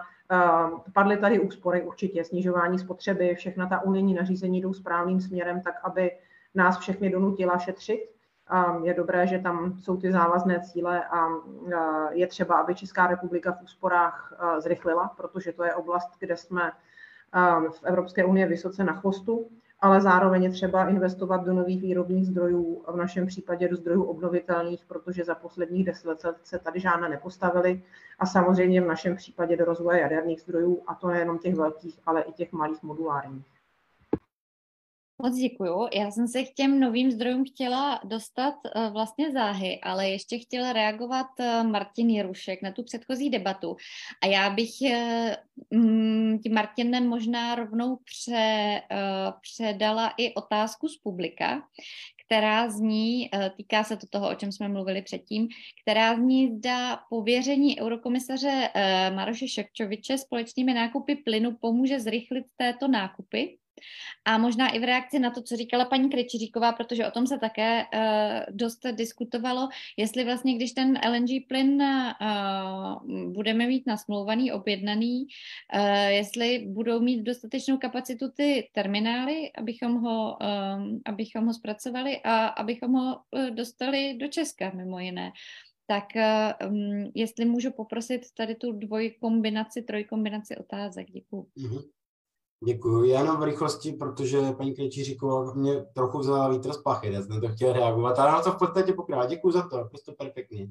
padly tady úspory určitě, snižování spotřeby, všechna ta unijní nařízení jdou správným směrem, tak aby nás všechny donutila šetřit. Ehm, je dobré, že tam jsou ty závazné cíle a eh, je třeba, aby Česká republika v úsporách eh, zrychlila, protože to je oblast, kde jsme ehm, v Evropské unii vysoce na chvostu ale zároveň je třeba investovat do nových výrobních zdrojů, v našem případě do zdrojů obnovitelných, protože za posledních deset let se tady žádné nepostavily a samozřejmě v našem případě do rozvoje jaderných zdrojů, a to nejenom těch velkých, ale i těch malých modulárních. Moc děkuju. Já jsem se k těm novým zdrojům chtěla dostat uh, vlastně záhy, ale ještě chtěla reagovat uh, Martin Jerušek na tu předchozí debatu. A já bych uh, tím Martinem možná rovnou pře, předala i otázku z publika, která zní, týká se to toho, o čem jsme mluvili předtím, která zní, zda pověření eurokomisaře Maroše Ševčoviče společnými nákupy plynu pomůže zrychlit této nákupy a možná i v reakci na to, co říkala paní Krejčiříková, protože o tom se také uh, dost diskutovalo, jestli vlastně, když ten LNG plyn uh, budeme mít nasmlouvaný, objednaný, uh, jestli budou mít dostatečnou kapacitu ty terminály, abychom ho, um, abychom ho zpracovali a abychom ho uh, dostali do Česka, mimo jiné tak um, jestli můžu poprosit tady tu dvojkombinaci, trojkombinaci otázek. Děkuji. Mm-hmm. Děkuji. Já jenom v rychlosti, protože paní Krejčíříková mě trochu vzala vítr z plachy, já jsem to chtěl reagovat, ale na to v podstatě pokrát. Děkuji za to, prostě perfektně.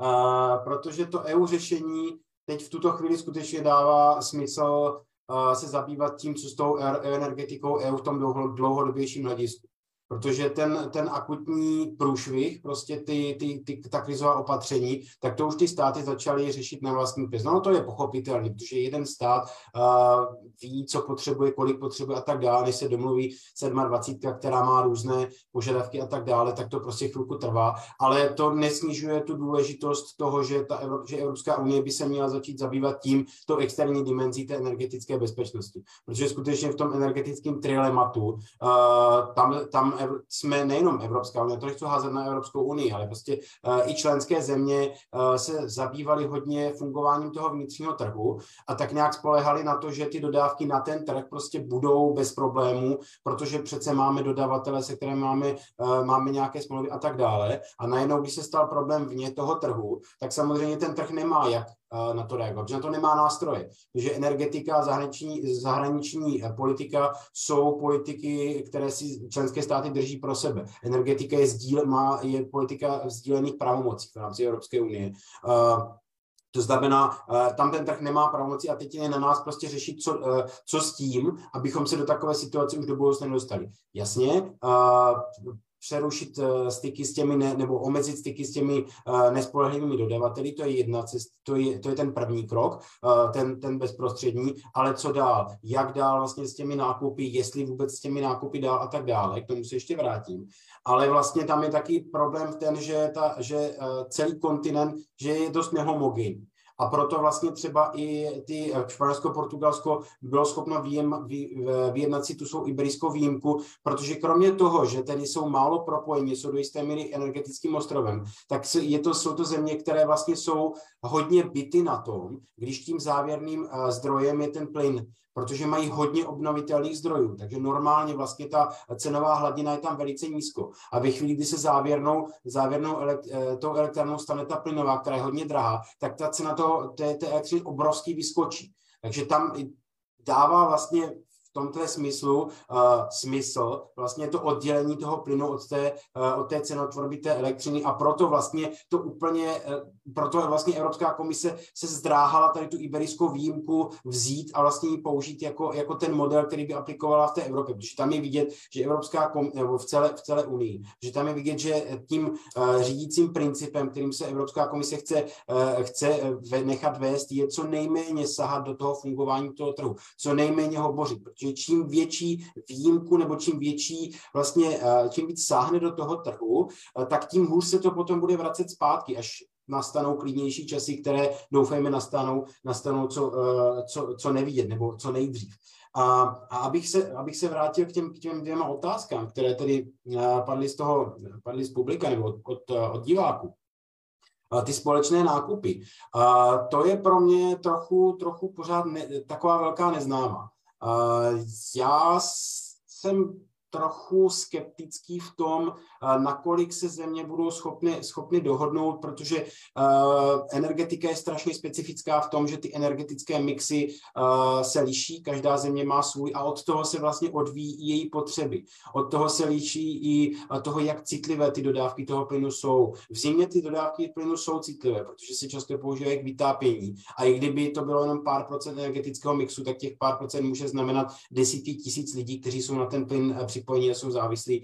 Uh, protože to EU řešení teď v tuto chvíli skutečně dává smysl se zabývat tím, co s tou e- energetikou EU v tom dlouhodobějším hledisku. Protože ten, ten akutní průšvih, prostě ty, ty, ty, ta krizová opatření, tak to už ty státy začaly řešit na vlastní pěst. No to je pochopitelné, protože jeden stát uh, ví, co potřebuje, kolik potřebuje a tak dále, než se domluví 27, která má různé požadavky a tak dále, tak to prostě chvilku trvá, ale to nesnižuje tu důležitost toho, že, ta že Evropská unie by se měla začít zabývat tím, to externí dimenzí té energetické bezpečnosti. Protože skutečně v tom energetickém trilematu uh, tam, tam jsme nejenom Evropská unie, to nechci házet na Evropskou unii, ale prostě uh, i členské země uh, se zabývaly hodně fungováním toho vnitřního trhu a tak nějak spolehali na to, že ty dodávky na ten trh prostě budou bez problémů, protože přece máme dodavatele, se kterými máme, uh, máme nějaké smlouvy a tak dále. A najednou, když se stal problém vně toho trhu, tak samozřejmě ten trh nemá jak na to reagovat, protože na to nemá nástroje. Takže energetika, zahraniční, zahraniční politika jsou politiky, které si členské státy drží pro sebe. Energetika je, sdíle, má, je politika sdílených pravomocí v rámci Evropské unie. To znamená, tam ten trh nemá pravomoci a teď je na nás prostě řešit, co, co s tím, abychom se do takové situace už do budoucna nedostali. Jasně, přerušit eh, styky s těmi, ne, nebo omezit styky s těmi uh, nespolehlivými dodavateli, to je jedna cesta, to je, to je ten první krok, uh, ten, ten bezprostřední, ale co dál, jak dál vlastně s těmi nákupy, jestli vůbec s těmi nákupy dál a tak dále, k tomu se ještě vrátím. Ale vlastně tam je taky problém ten, že, ta, že celý kontinent, že je dost nehomogenní. A proto vlastně třeba i ty eh, Španělsko, Portugalsko bylo schopno výjem, vý, vyjednat si tu svou iberijskou výjimku, protože kromě toho, že tedy jsou málo propojení, jsou do jisté míry energetickým ostrovem, tak je to, jsou to země, které vlastně jsou hodně byty na tom, když tím závěrným eh, zdrojem je ten plyn protože mají hodně obnovitelných zdrojů, takže normálně vlastně ta cenová hladina je tam velice nízko. A ve chvíli, kdy se závěrnou, závěrnou elekt, eh, tou elektrárnou stane ta plynová, která je hodně drahá, tak ta cena toho, té, té elektřiny obrovský vyskočí. Takže tam dává vlastně tomto smyslu uh, smysl, vlastně to oddělení toho plynu od té, uh, od té cenotvorby té elektřiny. A proto vlastně to úplně, uh, proto vlastně Evropská komise se zdráhala tady tu iberijskou výjimku vzít a vlastně ji použít jako, jako ten model, který by aplikovala v té Evropě, protože tam je vidět, že Evropská komise, nebo v celé, v celé Unii, že tam je vidět, že tím uh, řídícím principem, kterým se Evropská komise chce, uh, chce nechat vést, je co nejméně sahat do toho fungování toho trhu, co nejméně ho bořit, protože že čím větší výjimku nebo čím větší vlastně, eh, čím víc sáhne do toho trhu, eh, tak tím hůř se to potom bude vracet zpátky, až nastanou klidnější časy, které doufejme nastanou, nastanou co, eh, co, co nevidět nebo co nejdřív. A, a abych, se, abych se vrátil k těm, k těm dvěma otázkám, které tedy padly z toho, padly z publika nebo od, od, od diváků ty společné nákupy. A to je pro mě trochu, trochu pořád ne, taková velká neznámá. Já jsem trochu skeptický v tom, eh, nakolik se země budou schopny, schopny dohodnout, protože uh, energetika je strašně specifická v tom, že ty energetické mixy uh, se liší, každá země má svůj a od toho se vlastně odvíjí její potřeby. Od toho se liší i toho, jak citlivé ty dodávky toho plynu jsou. V zimě ty dodávky plynu jsou citlivé, protože se často používají k vytápění. A i kdyby to bylo jenom pár procent energetického mixu, tak těch pár procent může znamenat desítky tisíc lidí, kteří jsou na ten plyn připojení a jsou závislí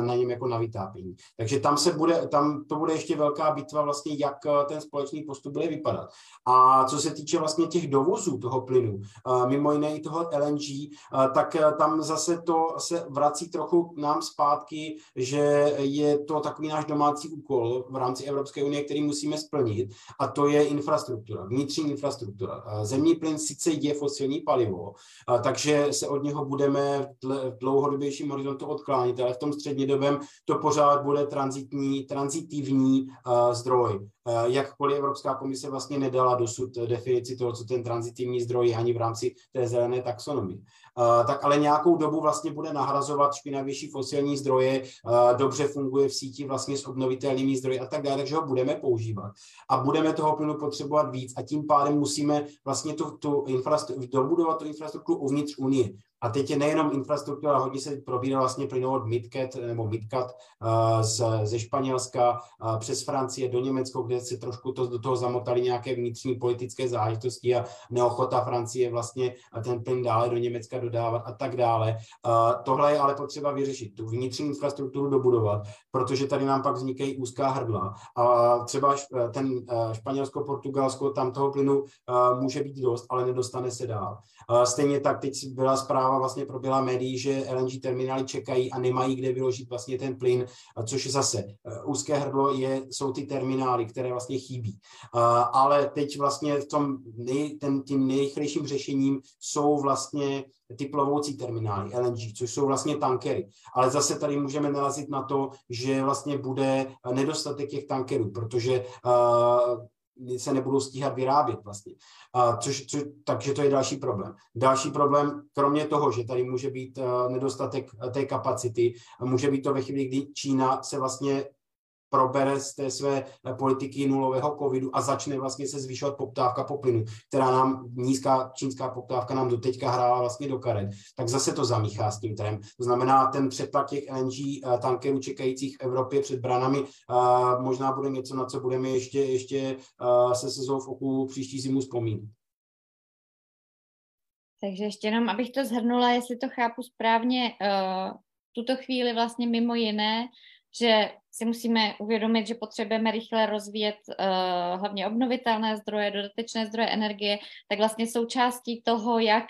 na něm jako na vytápění. Takže tam se bude, tam to bude ještě velká bitva vlastně, jak ten společný postup bude vypadat. A co se týče vlastně těch dovozů toho plynu, mimo jiné i toho LNG, tak tam zase to se vrací trochu k nám zpátky, že je to takový náš domácí úkol v rámci Evropské unie, který musíme splnit a to je infrastruktura, vnitřní infrastruktura. Zemní plyn sice je fosilní palivo, takže se od něho budeme v dlouhodobějším horizontu odklánit, ale v tom střednědobém to pořád bude transitní, transitivní uh, zdroj. Uh, jakkoliv Evropská komise vlastně nedala dosud definici toho, co ten transitivní zdroj je ani v rámci té zelené taxonomie. Uh, tak ale nějakou dobu vlastně bude nahrazovat špinavější fosilní zdroje, uh, dobře funguje v síti vlastně s obnovitelnými zdroji a tak dále, takže ho budeme používat. A budeme toho plynu potřebovat víc a tím pádem musíme vlastně tu, tu infrastru- dobudovat tu infrastrukturu uvnitř Unie A teď je nejenom infrastruktura, hodně se probírá vlastně plynovod Midcat nebo Midcat uh, z, ze Španělska uh, přes Francie do Německa, kde se trošku to, do toho zamotali nějaké vnitřní politické záležitosti a neochota Francie vlastně ten plyn dále do Německa dodávat a tak dále. Tohle je ale potřeba vyřešit, tu vnitřní infrastrukturu dobudovat, protože tady nám pak vznikají úzká hrdla. A třeba ten Španělsko, Portugalsko, tam toho plynu může být dost, ale nedostane se dál. Stejně tak teď byla zpráva, vlastně proběhla médií, že LNG terminály čekají a nemají kde vyložit vlastně ten plyn, což je zase e, úzké hrdlo je, jsou ty terminály, které vlastně chybí. Ale teď vlastně v tom nej, ten, tím nejrychlejším řešením jsou vlastně ty plovoucí terminály LNG, což jsou vlastně tankery. Ale zase tady můžeme narazit na to, že vlastně bude nedostatek těch tankerů, protože uh, se nebudou stíhat vyrábět vlastně. A což, což, takže to je další problém. Další problém, kromě toho, že tady může být uh, nedostatek té kapacity, může být to ve chvíli, kdy Čína se vlastně probere z té své politiky nulového covidu a začne vlastně se zvyšovat poptávka po plynu, která nám, nízká čínská poptávka nám doteďka hrála vlastně do karet, tak zase to zamíchá s tím trhem. To znamená, ten přetlak těch LNG eh, tankerů čekajících v Evropě před branami uh, možná bude něco, na co budeme ještě, ještě se sezou v oku příští zimu vzpomínat. Takže ještě jenom, abych to zhrnula, jestli to chápu správně, uh, tuto chvíli vlastně mimo jiné že si musíme uvědomit, že potřebujeme rychle rozvíjet uh, hlavně obnovitelné zdroje, dodatečné zdroje energie, tak vlastně součástí toho, jak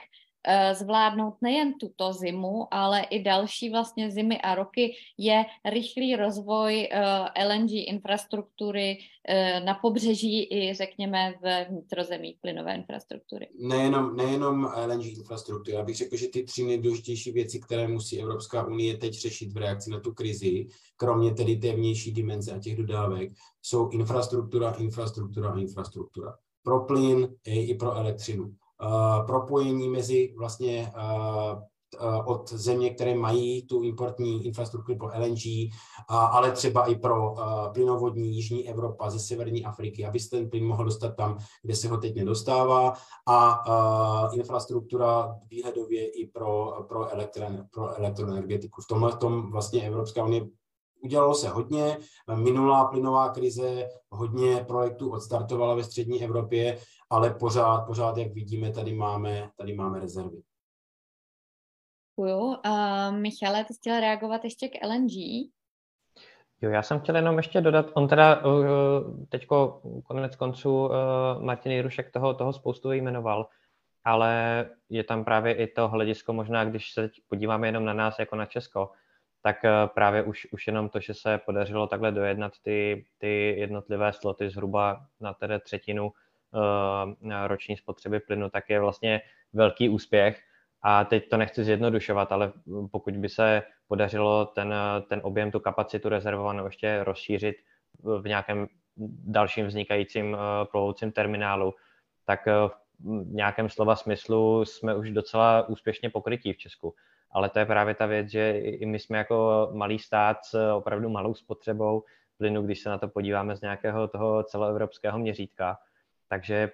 zvládnout nejen tuto zimu, ale i další vlastně zimy a roky je rychlý rozvoj eh, LNG infrastruktury eh, na pobřeží i řekněme v vnitrozemí plynové infrastruktury. Nejenom, nejenom LNG infrastruktury, já bych řekl, že ty tři nejdůležitější věci, které musí Evropská unie teď řešit v reakci na tu krizi, kromě tedy té vnější dimenze a těch dodávek, jsou infrastruktura, infrastruktura a infrastruktura. Pro plyn i pro elektřinu Eh, propojení mezi vlastně eh, eh, od země, které mají tu importní infrastrukturu pro LNG, ale třeba i pro plynovodní Jižní Evropa ze severní Afriky, aby se ten plyn mohl dostat tam, kde se ho teď nedostává a infrastruktura výhledově i pro, pro, elektren, pro elektroenergetiku. V tomhle tom vlastně Evropská unie Udělalo se hodně, minulá plynová krize hodně projektů odstartovala ve střední Evropě, ale pořád, pořád, jak vidíme, tady máme, tady máme rezervy. Děkuju. Uh, Michale, ty chtěl reagovat ještě k LNG? Jo, já jsem chtěl jenom ještě dodat, on teda uh, teďko konec konců uh, Martin Jirušek toho, toho spoustu vyjmenoval, ale je tam právě i to hledisko možná, když se teď podíváme jenom na nás jako na Česko, tak eh, právě už, už jenom to, že se podařilo takhle dojednat ty, ty jednotlivé sloty zhruba na tedy třetinu uh, roční spotřeby plynu, tak je vlastně velký úspěch. A teď to nechci zjednodušovat, ale pokud by se podařilo ten, ten objem, tu kapacitu rezervovanou ještě rozšířit v nějakém dalším vznikajícím uh, plovoucím terminálu, tak v nějakém slova smyslu jsme už docela úspěšně pokrytí v Česku ale to je právě ta věc, že i my jsme jako malý stát s opravdu malou spotřebou plynu, když se na to podíváme z nějakého toho celoevropského měřítka. Takže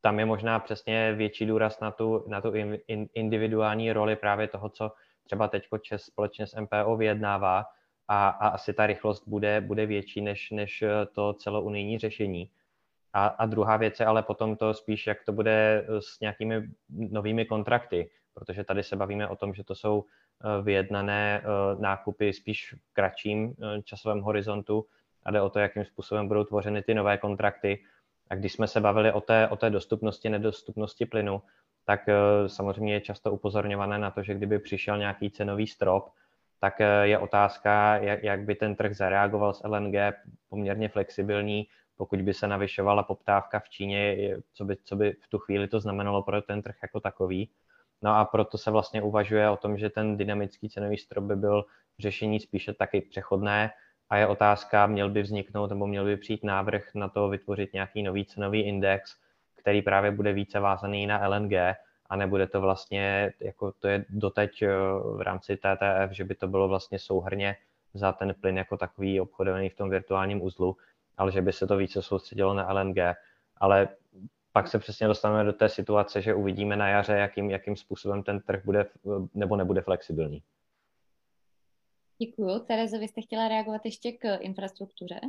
tam je možná přesně větší důraz na tu, na tu individuální roli právě toho, co třeba teď Čes společně s MPO vyjednává a, a asi ta rychlost bude, bude větší než, než to celounijní řešení. A, a druhá věc je ale potom to spíš, jak to bude s nějakými novými kontrakty protože tady se bavíme o tom, že to jsou eh, vyjednané eh, nákupy spíš v kratším eh, časovém horizontu a jde o to, jakým způsobem budou tvořeny ty nové kontrakty. A když jsme se bavili o té, o té dostupnosti, nedostupnosti plynu, tak samozřejmě je často upozorňované na to, že kdyby přišel nějaký cenový strop, tak je otázka, jak, jak by ten trh zareagoval s LNG poměrně flexibilní, pokud by se navyšovala poptávka v Číně, co by, co by v tu chvíli to znamenalo pro ten trh jako takový. No a proto se vlastně uvažuje o tom, že ten dynamický cenový strop by byl řešení spíše taky přechodné a je otázka, měl by vzniknout nebo měl by přijít návrh na to vytvořit nějaký nový cenový index, který právě bude více vázaný na LNG a nebude to vlastně, jako to je doteď eh, v rámci TTF, že by to bylo vlastně souhrně za ten plyn jako takový obchodovaný v tom virtuálním uzlu, ale že by se to více soustředilo na LNG. Ale pak se přesně dostaneme do té situace, že uvidíme na jaře, jakým, jakým způsobem ten trh bude nebo nebude flexibilní. Děkuju. Terezo, vy jste chtěla reagovat ještě k infrastruktuře?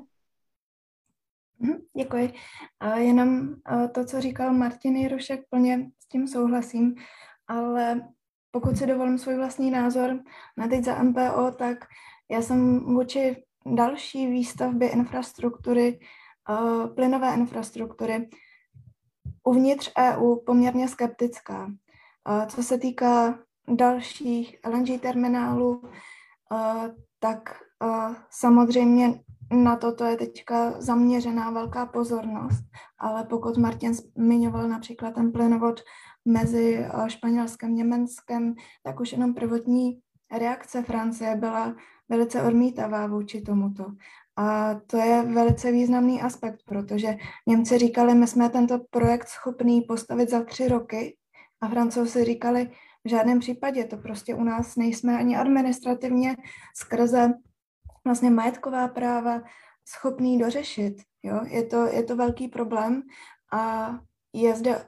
Mhm, děkuji. A jenom to, co říkal Martin Jirušek, plně s tím souhlasím, ale pokud si dovolím svůj vlastní názor na teď za MPO, tak já jsem vůči další výstavbě infrastruktury, plynové infrastruktury, uvnitř EU poměrně skeptická. Co se týká dalších LNG terminálů, tak samozřejmě na toto je teďka zaměřená velká pozornost, ale pokud Martin zmiňoval například ten plynovod mezi Španělskem a Německem, tak už jenom prvotní reakce Francie byla velice odmítavá vůči tomuto. A to je velice významný aspekt, protože Němci říkali, my jsme tento projekt schopný postavit za tři roky a Francouzi říkali, v žádném případě to prostě u nás nejsme ani administrativně skrze vlastně majetková práva schopný dořešit. Jo? Je, to, je to velký problém a je zde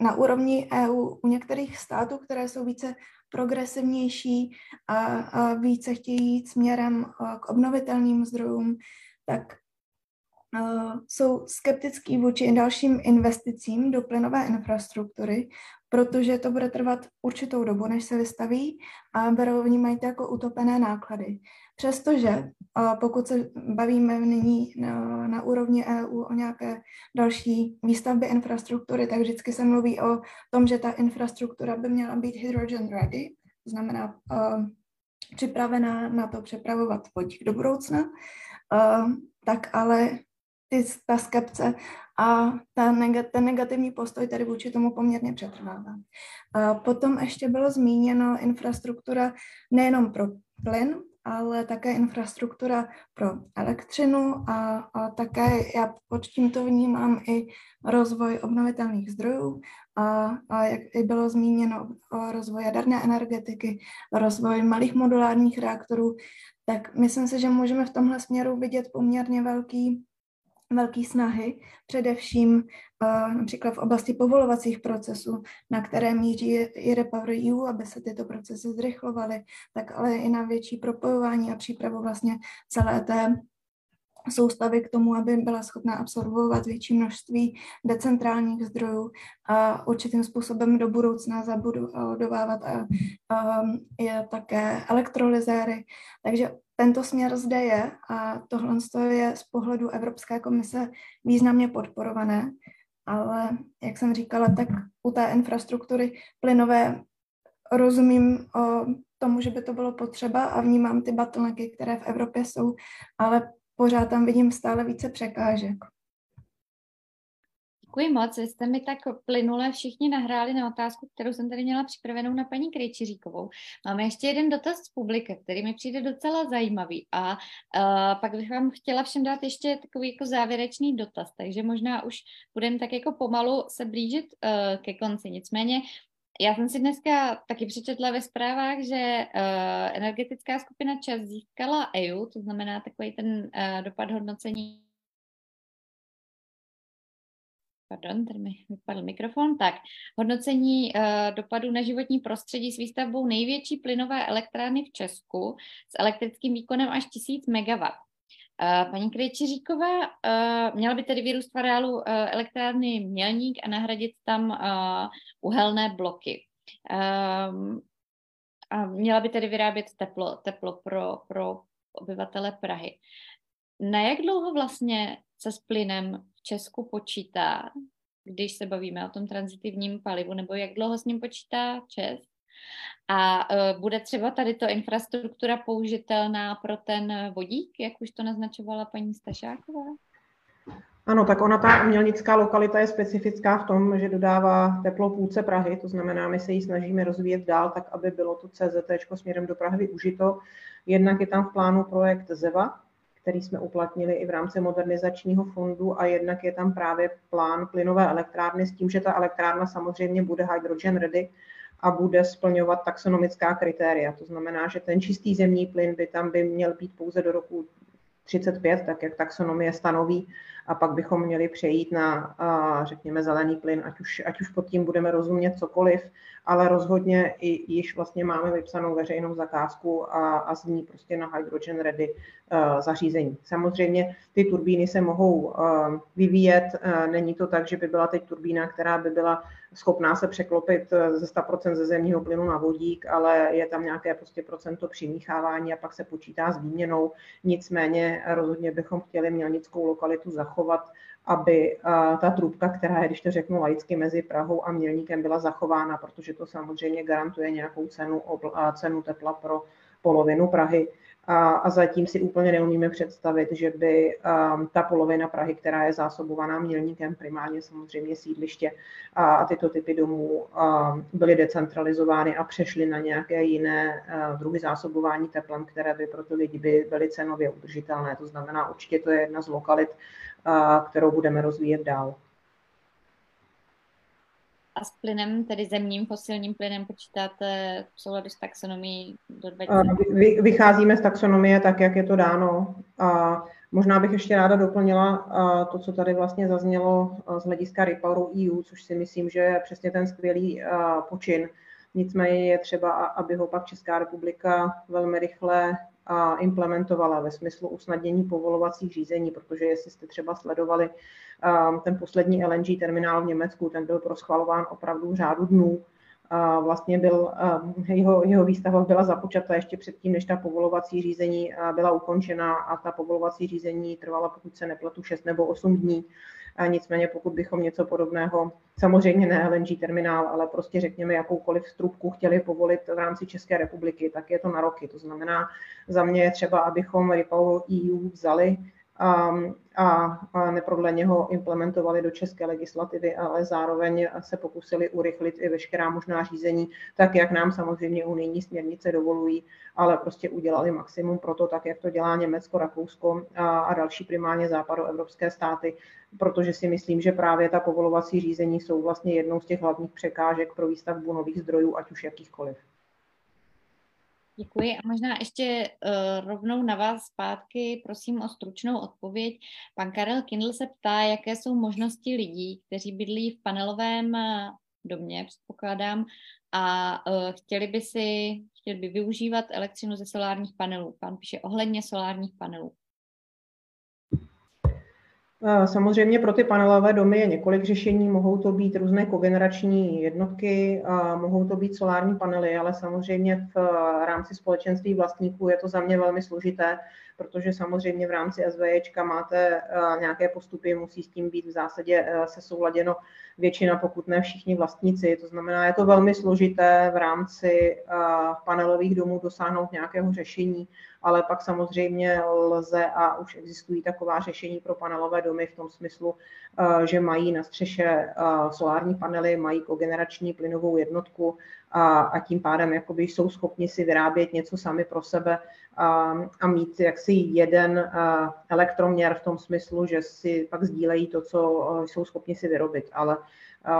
na úrovni EU u některých států, které jsou více progresivnější a, a více chtějí jít směrem k obnovitelným zdrojům, tak uh, jsou skeptický vůči dalším investicím do plynové infrastruktury, protože to bude trvat určitou dobu, než se vystaví a berou, vnímají to jako utopené náklady. Přestože pokud se bavíme nyní na, na úrovni EU o nějaké další výstavbě infrastruktury, tak vždycky se mluví o tom, že ta infrastruktura by měla být hydrogen ready, to znamená uh, připravená na to přepravovat vodík do budoucna, uh, tak ale ty, ta skepce a ta neg- ten negativní postoj tady vůči tomu poměrně přetrvává. A potom ještě bylo zmíněno infrastruktura nejenom pro plyn, ale také infrastruktura pro elektřinu a, a také já pod tímto vnímám i rozvoj obnovitelných zdrojů a, a jak i bylo zmíněno o rozvoj jaderné energetiky, rozvoj malých modulárních reaktorů, tak myslím si, že můžeme v tomhle směru vidět poměrně velký velké snahy, především uh, například v oblasti povolovacích procesů, na které míří i Repower EU, aby se tyto procesy zrychlovaly, tak ale i na větší propojování a přípravu vlastně celé té soustavy k tomu, aby byla schopná absorbovat větší množství decentrálních zdrojů a určitým způsobem do budoucna zabudovávat a, a je také elektrolyzéry. Takže tento směr zde je a tohle je z pohledu Evropské komise významně podporované, ale jak jsem říkala, tak u té infrastruktury plynové rozumím o tomu, že by to bylo potřeba a vnímám ty bottlenecky, které v Evropě jsou, ale pořád tam vidím stále více překážek. Děkuji moc, vy jste mi tak plynule všichni nahráli na otázku, kterou jsem tady měla připravenou na paní Krejčiříkovou. Máme ještě jeden dotaz z publika, který mi přijde docela zajímavý a uh, pak bych vám chtěla všem dát ještě takový jako závěrečný dotaz, takže možná už budeme tak jako pomalu se blížit uh, ke konci. Nicméně já jsem si dneska taky přečetla ve zprávách, že uh, energetická skupina ČAS získala EU, to znamená takový ten uh, dopad hodnocení Pardon, tady mi vypadl mikrofon. Tak, hodnocení uh, dopadu na životní prostředí s výstavbou největší plynové elektrárny v Česku s elektrickým výkonem až 1000 MW. Uh, paní Krejčiříková, uh, měla by tedy vyrůst v areálu uh, elektrárny Mělník a nahradit tam uh, uhelné bloky. Um, a měla by tedy vyrábět teplo, teplo pro, pro obyvatele Prahy. Na jak dlouho vlastně se s plynem v Česku počítá, když se bavíme o tom transitivním palivu, nebo jak dlouho s ním počítá Čes? A uh, bude třeba tady to infrastruktura použitelná pro ten vodík, jak už to naznačovala paní Stašáková? Ano, tak ona ta umělnická lokalita je specifická v tom, že dodává teplo půlce Prahy, to znamená, my se ji snažíme rozvíjet dál, tak aby bylo to CZT směrem do Prahy využito. Jednak je tam v plánu projekt ZEVA, který jsme uplatnili i v rámci modernizačního fondu a jednak je tam právě plán plynové elektrárny s tím, že ta elektrárna samozřejmě bude hydrogen ready a bude splňovat taxonomická kritéria. To znamená, že ten čistý zemní plyn by tam by měl být pouze do roku 35, tak jak taxonomie stanoví, a pak bychom měli přejít na, řekněme, zelený plyn, ať už, ať už pod tím budeme rozumět cokoliv, ale rozhodně i již vlastně máme vypsanou veřejnou zakázku a, a z ní prostě na hydrogen ready uh, zařízení. Samozřejmě ty turbíny se mohou uh, vyvíjet, uh, není to tak, že by byla teď turbína, která by byla schopná se překlopit ze 100% ze zemního plynu na vodík, ale je tam nějaké prostě procento přimíchávání a pak se počítá s výměnou. Nicméně rozhodně bychom chtěli mělnickou lokalitu zachovat aby ta trubka, která je, když to řeknu laicky, mezi Prahou a Mělníkem byla zachována, protože to samozřejmě garantuje nějakou cenu, cenu tepla pro polovinu Prahy. A, a zatím si úplně neumíme představit, že by um, ta polovina Prahy, která je zásobovaná mělníkem, primárně samozřejmě sídliště a, a tyto typy domů um, byly decentralizovány a přešly na nějaké jiné uh, druhy zásobování teplem, které by pro ty lidi by byly cenově udržitelné. To znamená, určitě to je jedna z lokalit, kterou budeme rozvíjet dál. A s plynem, tedy zemním fosilním plynem, počítáte v souladu s taxonomií do 20? Vycházíme z taxonomie tak, jak je to dáno. A možná bych ještě ráda doplnila to, co tady vlastně zaznělo z hlediska Repoweru EU, což si myslím, že je přesně ten skvělý počin. Nicméně je třeba, aby ho pak Česká republika velmi rychle implementovala ve smyslu usnadnění povolovacích řízení, protože jestli jste třeba sledovali um, ten poslední LNG terminál v Německu, ten byl proschvalován opravdu v řádu dnů. Vlastně byl, um, jeho, jeho výstava byla započata ještě předtím, než ta povolovací řízení uh, byla ukončena a ta povolovací řízení trvala, pokud se nepletu, 6 nebo 8 dní. A nicméně pokud bychom něco podobného, samozřejmě ne LNG terminál, ale prostě řekněme jakoukoliv strubku chtěli povolit v rámci České republiky, tak je to na roky. To znamená, za mě třeba, abychom Repower EU vzali a, a, neprodleně ho implementovali do české legislativy, ale zároveň se pokusili urychlit i veškerá možná řízení, tak jak nám samozřejmě unijní směrnice dovolují, ale prostě udělali maximum pro to, tak jak to dělá Německo, Rakousko a, a další primárně západoevropské státy, protože si myslím, že právě ta povolovací řízení jsou vlastně jednou z těch hlavních překážek pro výstavbu nových zdrojů, ať už jakýchkoliv. Děkuji a možná ještě uh, rovnou na vás zpátky prosím o stručnou odpověď. Pan Karel Kindl se ptá, jaké jsou možnosti lidí, kteří bydlí v panelovém eh, domě, předpokládám, a uh, chtěli by si, chtěli by využívat elektřinu ze solárních panelů. Pan píše ohledně solárních panelů. Samozřejmě pro ty panelové domy je několik řešení. Mohou to být různé kogenerační jednotky, mohou to být solární panely, ale samozřejmě v rámci společenství vlastníků je to za mě velmi složité, protože samozřejmě v rámci SVJčka máte nějaké postupy, musí s tím být v zásadě se souladěno většina, pokud ne všichni vlastníci. To znamená, je to velmi složité v rámci panelových domů dosáhnout nějakého řešení ale pak samozřejmě lze a už existují taková řešení pro panelové domy v tom smyslu, eh, že mají na střeše eh, solární panely, mají kogenerační plynovou jednotku a, a tím pádem jakoby jsou schopni si vyrábět něco sami pro sebe a, a mít jaksi jeden elektroměr v tom smyslu, že si pak sdílejí to, co jsou schopni si vyrobit. Ale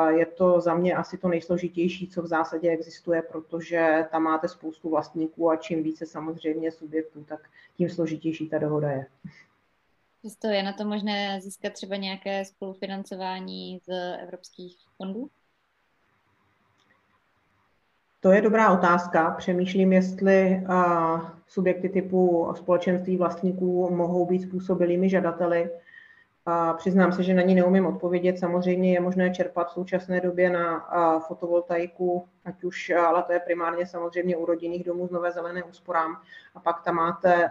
je to za mě asi to nejsložitější, co v zásadě existuje, protože tam máte spoustu vlastníků a čím více samozřejmě subjektů, tak tím složitější ta dohoda je. Přesto je na to možné získat třeba nějaké spolufinancování z evropských fondů? To je dobrá otázka. Přemýšlím, jestli subjekty typu společenství vlastníků mohou být způsobilými žadateli. A přiznám se, že na ní neumím odpovědět. Samozřejmě je možné čerpat v současné době na fotovoltaiku, ať už, ale to je primárně samozřejmě u rodinných domů z Nové zelené úsporám. A pak tam máte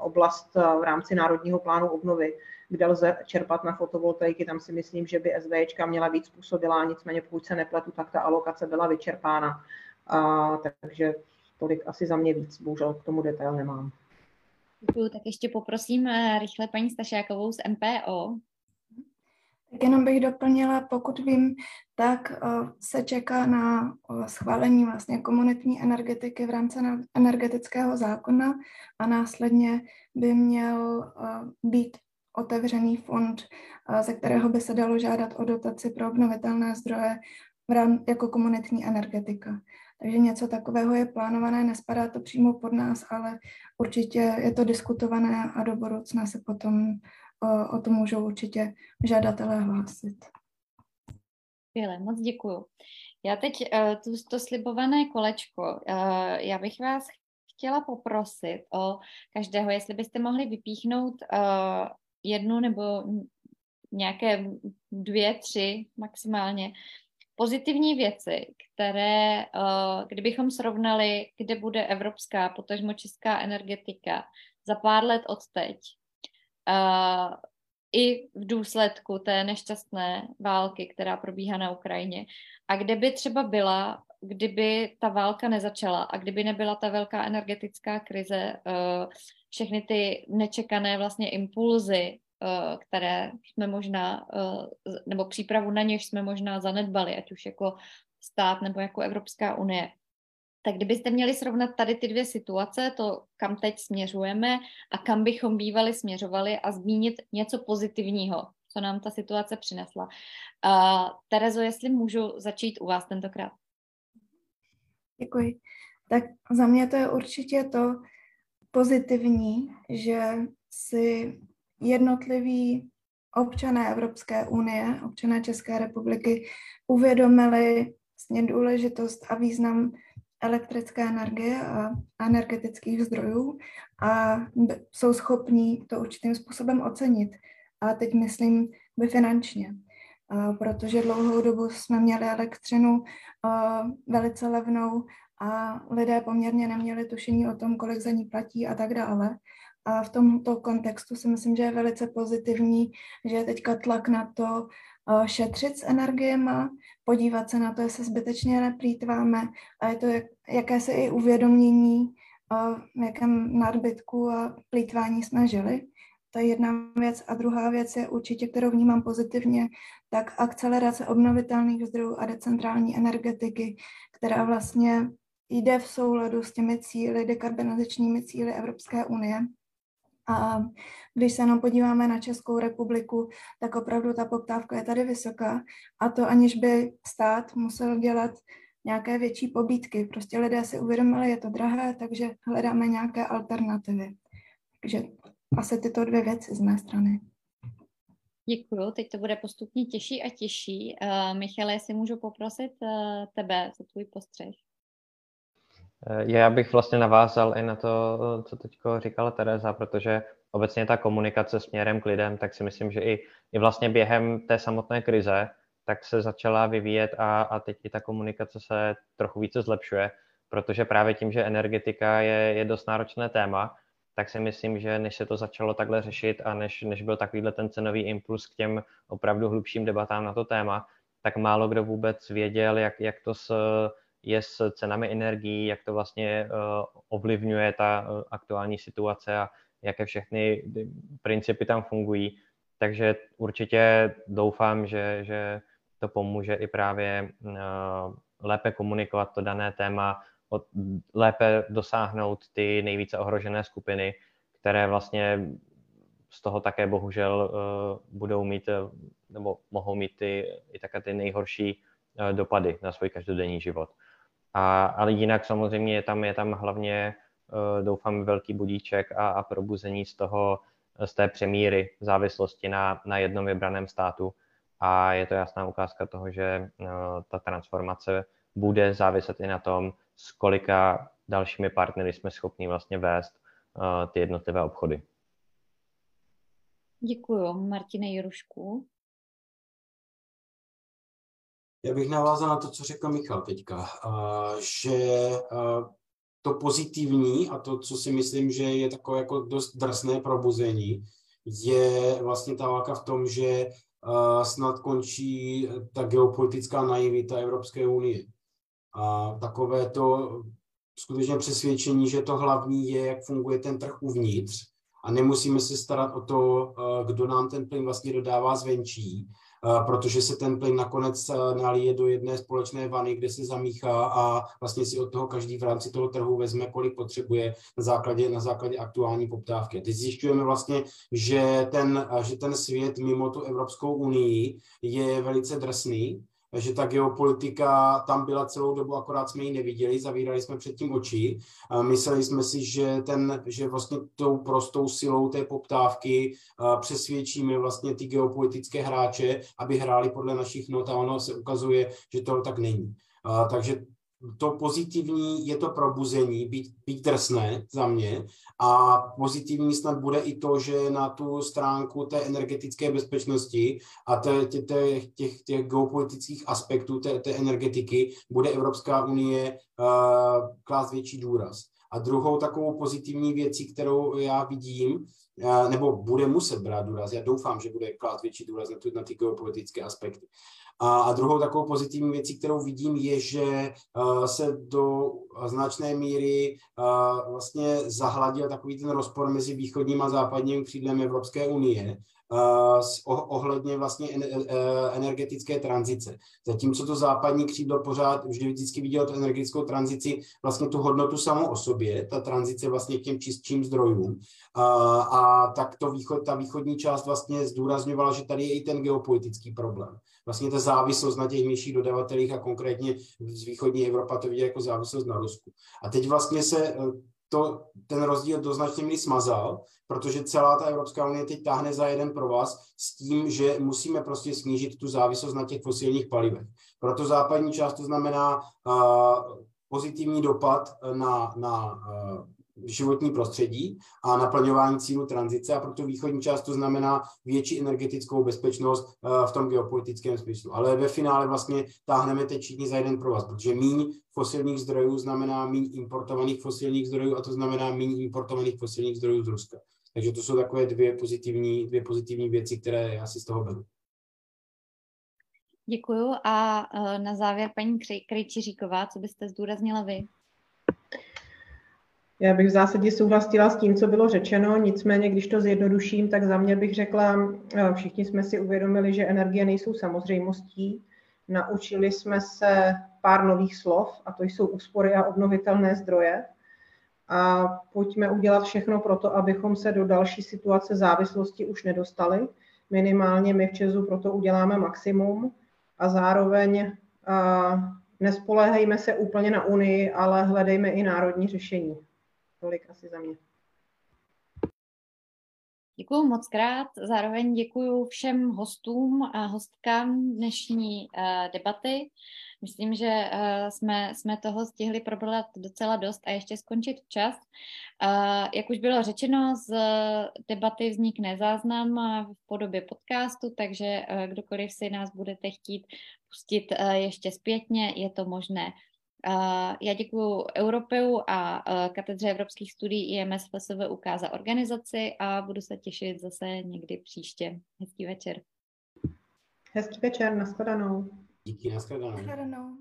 oblast v rámci Národního plánu obnovy, kde lze čerpat na fotovoltaiky. Tam si myslím, že by SVčka měla víc způsobila, nicméně pokud se nepletu, tak ta alokace byla vyčerpána. A, takže tolik asi za mě víc, bohužel k tomu detail nemám. Děkuji, tak ještě poprosím eh, rychle paní Stašákovou z MPO. Tak jenom bych doplnila, pokud vím, tak uh, se čeká na uh, schválení vlastně komunitní energetiky v rámci energetického zákona a následně by měl být otevřený fond, ze kterého by se dalo žádat o dotaci pro obnovitelné zdroje v rám, jako komunitní energetika. Takže něco takového je plánované, nespadá to přímo pod nás, ale určitě je to diskutované a do budoucna se potom o, o to můžou určitě žadatelé hlásit. Skvěle, moc děkuju. Já teď uh, tu, to slibované kolečko, uh, já bych vás chtěla poprosit o každého, jestli byste mohli vypíchnout uh, jednu nebo nějaké dvě, tři maximálně pozitivní věci, které, uh, kdybychom srovnali, kde bude evropská, potažmo česká energetika za pár let od teď, uh, i v důsledku té nešťastné války, která probíhá na Ukrajině. A kde by třeba byla, kdyby ta válka nezačala a kdyby nebyla ta velká energetická krize, eh, všechny ty nečekané vlastně impulzy, eh, které jsme možná, eh, nebo přípravu na něž jsme možná zanedbali, ať už jako stát nebo jako Evropská unie. Tak kdybyste měli srovnat tady ty dvě situace, to, kam teď směřujeme a kam bychom bývali směřovali a zmínit něco pozitivního, co nám ta situace přinesla. Uh, Terezo, jestli můžu začít u vás tentokrát. Děkuji. Tak za mě to je určitě to pozitivní, že si jednotliví občané Evropské unie, občané České republiky uvědomili vlastně důležitost a význam elektrické energie a energetických zdrojů a jsou schopní to určitým způsobem ocenit. A teď myslím by finančně, protože dlouhou dobu jsme měli elektřinu velice levnou a lidé poměrně neměli tušení o tom, kolik za ní platí a tak dále. A v tomto kontextu si myslím, že je velice pozitivní, že je teďka tlak na to šetřit s energiemi, podívat se na to, jestli zbytečně neplýtváme a je to jak, jakési i uvědomění, v jakém nadbytku a plýtvání jsme žili. To je jedna věc. A druhá věc je určitě, kterou vnímám pozitivně, tak akcelerace obnovitelných zdrojů a decentrální energetiky, která vlastně jde v souladu s těmi cíly, dekarbonizačními cíly Evropské unie. A když se jenom podíváme na Českou republiku, tak opravdu ta poptávka je tady vysoká a to aniž by stát musel dělat nějaké větší pobídky. Prostě lidé si uvědomili, je to drahé, takže hledáme nějaké alternativy. Takže asi tyto dvě věci z mé strany. Děkuju, teď to bude postupně těžší a těžší. Uh, Michale, jestli můžu poprosit uh, tebe za tvůj postřeh. Eh, já bych vlastně navázal i na to, co teď říkala Tereza, protože obecně ta komunikace směrem k lidem, tak si myslím, že i, i vlastně během té samotné krize, tak se začala vyvíjet a, a teď i ta komunikace se trochu více zlepšuje, protože právě tím, že energetika je, je dost náročné téma, tak si myslím, že než se to začalo takhle řešit a než, než byl takovýhle ten cenový impuls k těm opravdu hlubším debatám na to téma, tak málo kdo vůbec věděl, jak, jak to s je s cenami energií, jak to vlastně eh, ovlivňuje ta eh, aktuální situace a jaké všechny principy tam fungují. Takže určitě doufám, že, že to pomůže i právě eh, lépe komunikovat to dané téma, lépe dosáhnout ty nejvíce ohrožené skupiny, které vlastně z toho také bohužel budou mít nebo mohou mít ty, i také ty nejhorší dopady na svůj každodenní život. A, ale jinak samozřejmě je tam, je tam hlavně, uh, doufám, velký budíček a, a probuzení z toho, z té přemíry závislosti na, na jednom vybraném státu. A je to jasná ukázka toho, že uh, ta transformace bude záviset i na tom, s kolika dalšími partnery jsme schopni vlastně vést ty jednotlivé obchody. Děkuji, Martine Jurušku. Já bych navázal na to, co řekl Michal teďka, že to pozitivní a to, co si myslím, že je takové jako dost drsné probuzení, je vlastně ta válka v tom, že snad končí ta geopolitická naivita Evropské unie. A takové to skutečně přesvědčení, že to hlavní je, jak funguje ten trh uvnitř a nemusíme se starat o to, kdo nám ten plyn vlastně dodává zvenčí, protože se ten plyn nakonec nalije do jedné společné vany, kde se zamíchá a vlastně si od toho každý v rámci toho trhu vezme, kolik potřebuje na základě, na základě aktuální poptávky. Teď zjišťujeme vlastně, že ten, že ten svět mimo tu Evropskou unii je velice drsný, že ta geopolitika tam byla celou dobu, akorát jsme ji neviděli, zavírali jsme předtím oči. Mysleli jsme si, že, ten, že vlastně tou prostou silou té poptávky přesvědčíme vlastně ty geopolitické hráče, aby hráli podle našich not a ono se ukazuje, že to tak není. Takže to pozitivní je to probuzení, být, být drsné za mě a pozitivní snad bude i to, že na tu stránku té energetické bezpečnosti a té, tě, tě, těch, těch geopolitických aspektů té, té energetiky bude Evropská unie uh, klást větší důraz. A druhou takovou pozitivní věcí, kterou já vidím, uh, nebo bude muset brát důraz, já doufám, že bude klást větší důraz na, na ty geopolitické aspekty, a, a druhou takovou pozitivní věcí, kterou vidím, je, že uh, se do značné míry uh, vlastně zahladil takový ten rozpor mezi východním a západním křídlem Evropské unie ohledně vlastně e, energetické tranzice. Zatímco to západní křídlo pořád vždy vždycky vidělo tu energetickou tranzici vlastně tu hodnotu samou o sobě, ta tranzice vlastně k těm čistším zdrojům. A, a tak to východ, ta východní část vlastně zdůrazňovala, že tady je i ten geopolitický problém. Vlastně ta závislost na těch menších dodavatelích a konkrétně z východní Evropa to vidí jako závislost na Rusku. A teď vlastně se e, to, ten rozdíl do značné míry smazal, protože celá ta Evropská unie teď táhne za jeden pro vás s tím, že musíme prostě snížit tu závislost na těch fosilních palivech. Proto západní část to znamená uh, pozitivní dopad na, na uh, životní prostředí a naplňování cílu tranzice a pro tu východní část to znamená větší energetickou bezpečnost uh, v tom geopolitickém smyslu. Ale ve finále vlastně táhneme teď všichni za jeden pro vás, protože míň fosilních zdrojů znamená méně importovaných fosilních zdrojů a to znamená méně importovaných fosilních zdrojů z Ruska. Takže to jsou takové dvě pozitivní, dvě pozitivní věci, které já si z toho beru. Děkuju a e, na závěr paní Krejčiříková, co byste zdůraznila vy? Já bych v zásadě souhlasila s tím, co bylo řečeno, nicméně, když to zjednoduším, tak za mě bych řekla, e, všichni jsme si uvědomili, že energie nejsou samozřejmostí. Naučili jsme se pár nových slov, a to jsou úspory a obnovitelné zdroje. A pojďme udělat všechno pro to, abychom se do další situace závislosti už nedostali. Minimálně my v Česu proto uděláme maximum a zároveň a nespoléhejme se úplně na Unii, ale hledejme i národní řešení. Tolik asi za mě. Děkuji moc krát. Zároveň děkuji všem hostům a hostkám dnešní uh, debaty. Myslím, že uh, jsme, jsme toho stihli probrat docela dost a ještě skončit včas. Uh, jak už bylo řečeno, z debaty vznikne záznam v podobě podcastu, takže kdokoliv si nás budete chtít pustit ještě zpětně, je to možné. Uh, já děkuji Europeu a uh, Katedře evropských studií IMS FSVUK za organizaci a budu se těšit zase někdy příště. Hezký večer. Hezký večer, nashledanou. Díky, nashledanou. Nashledanou.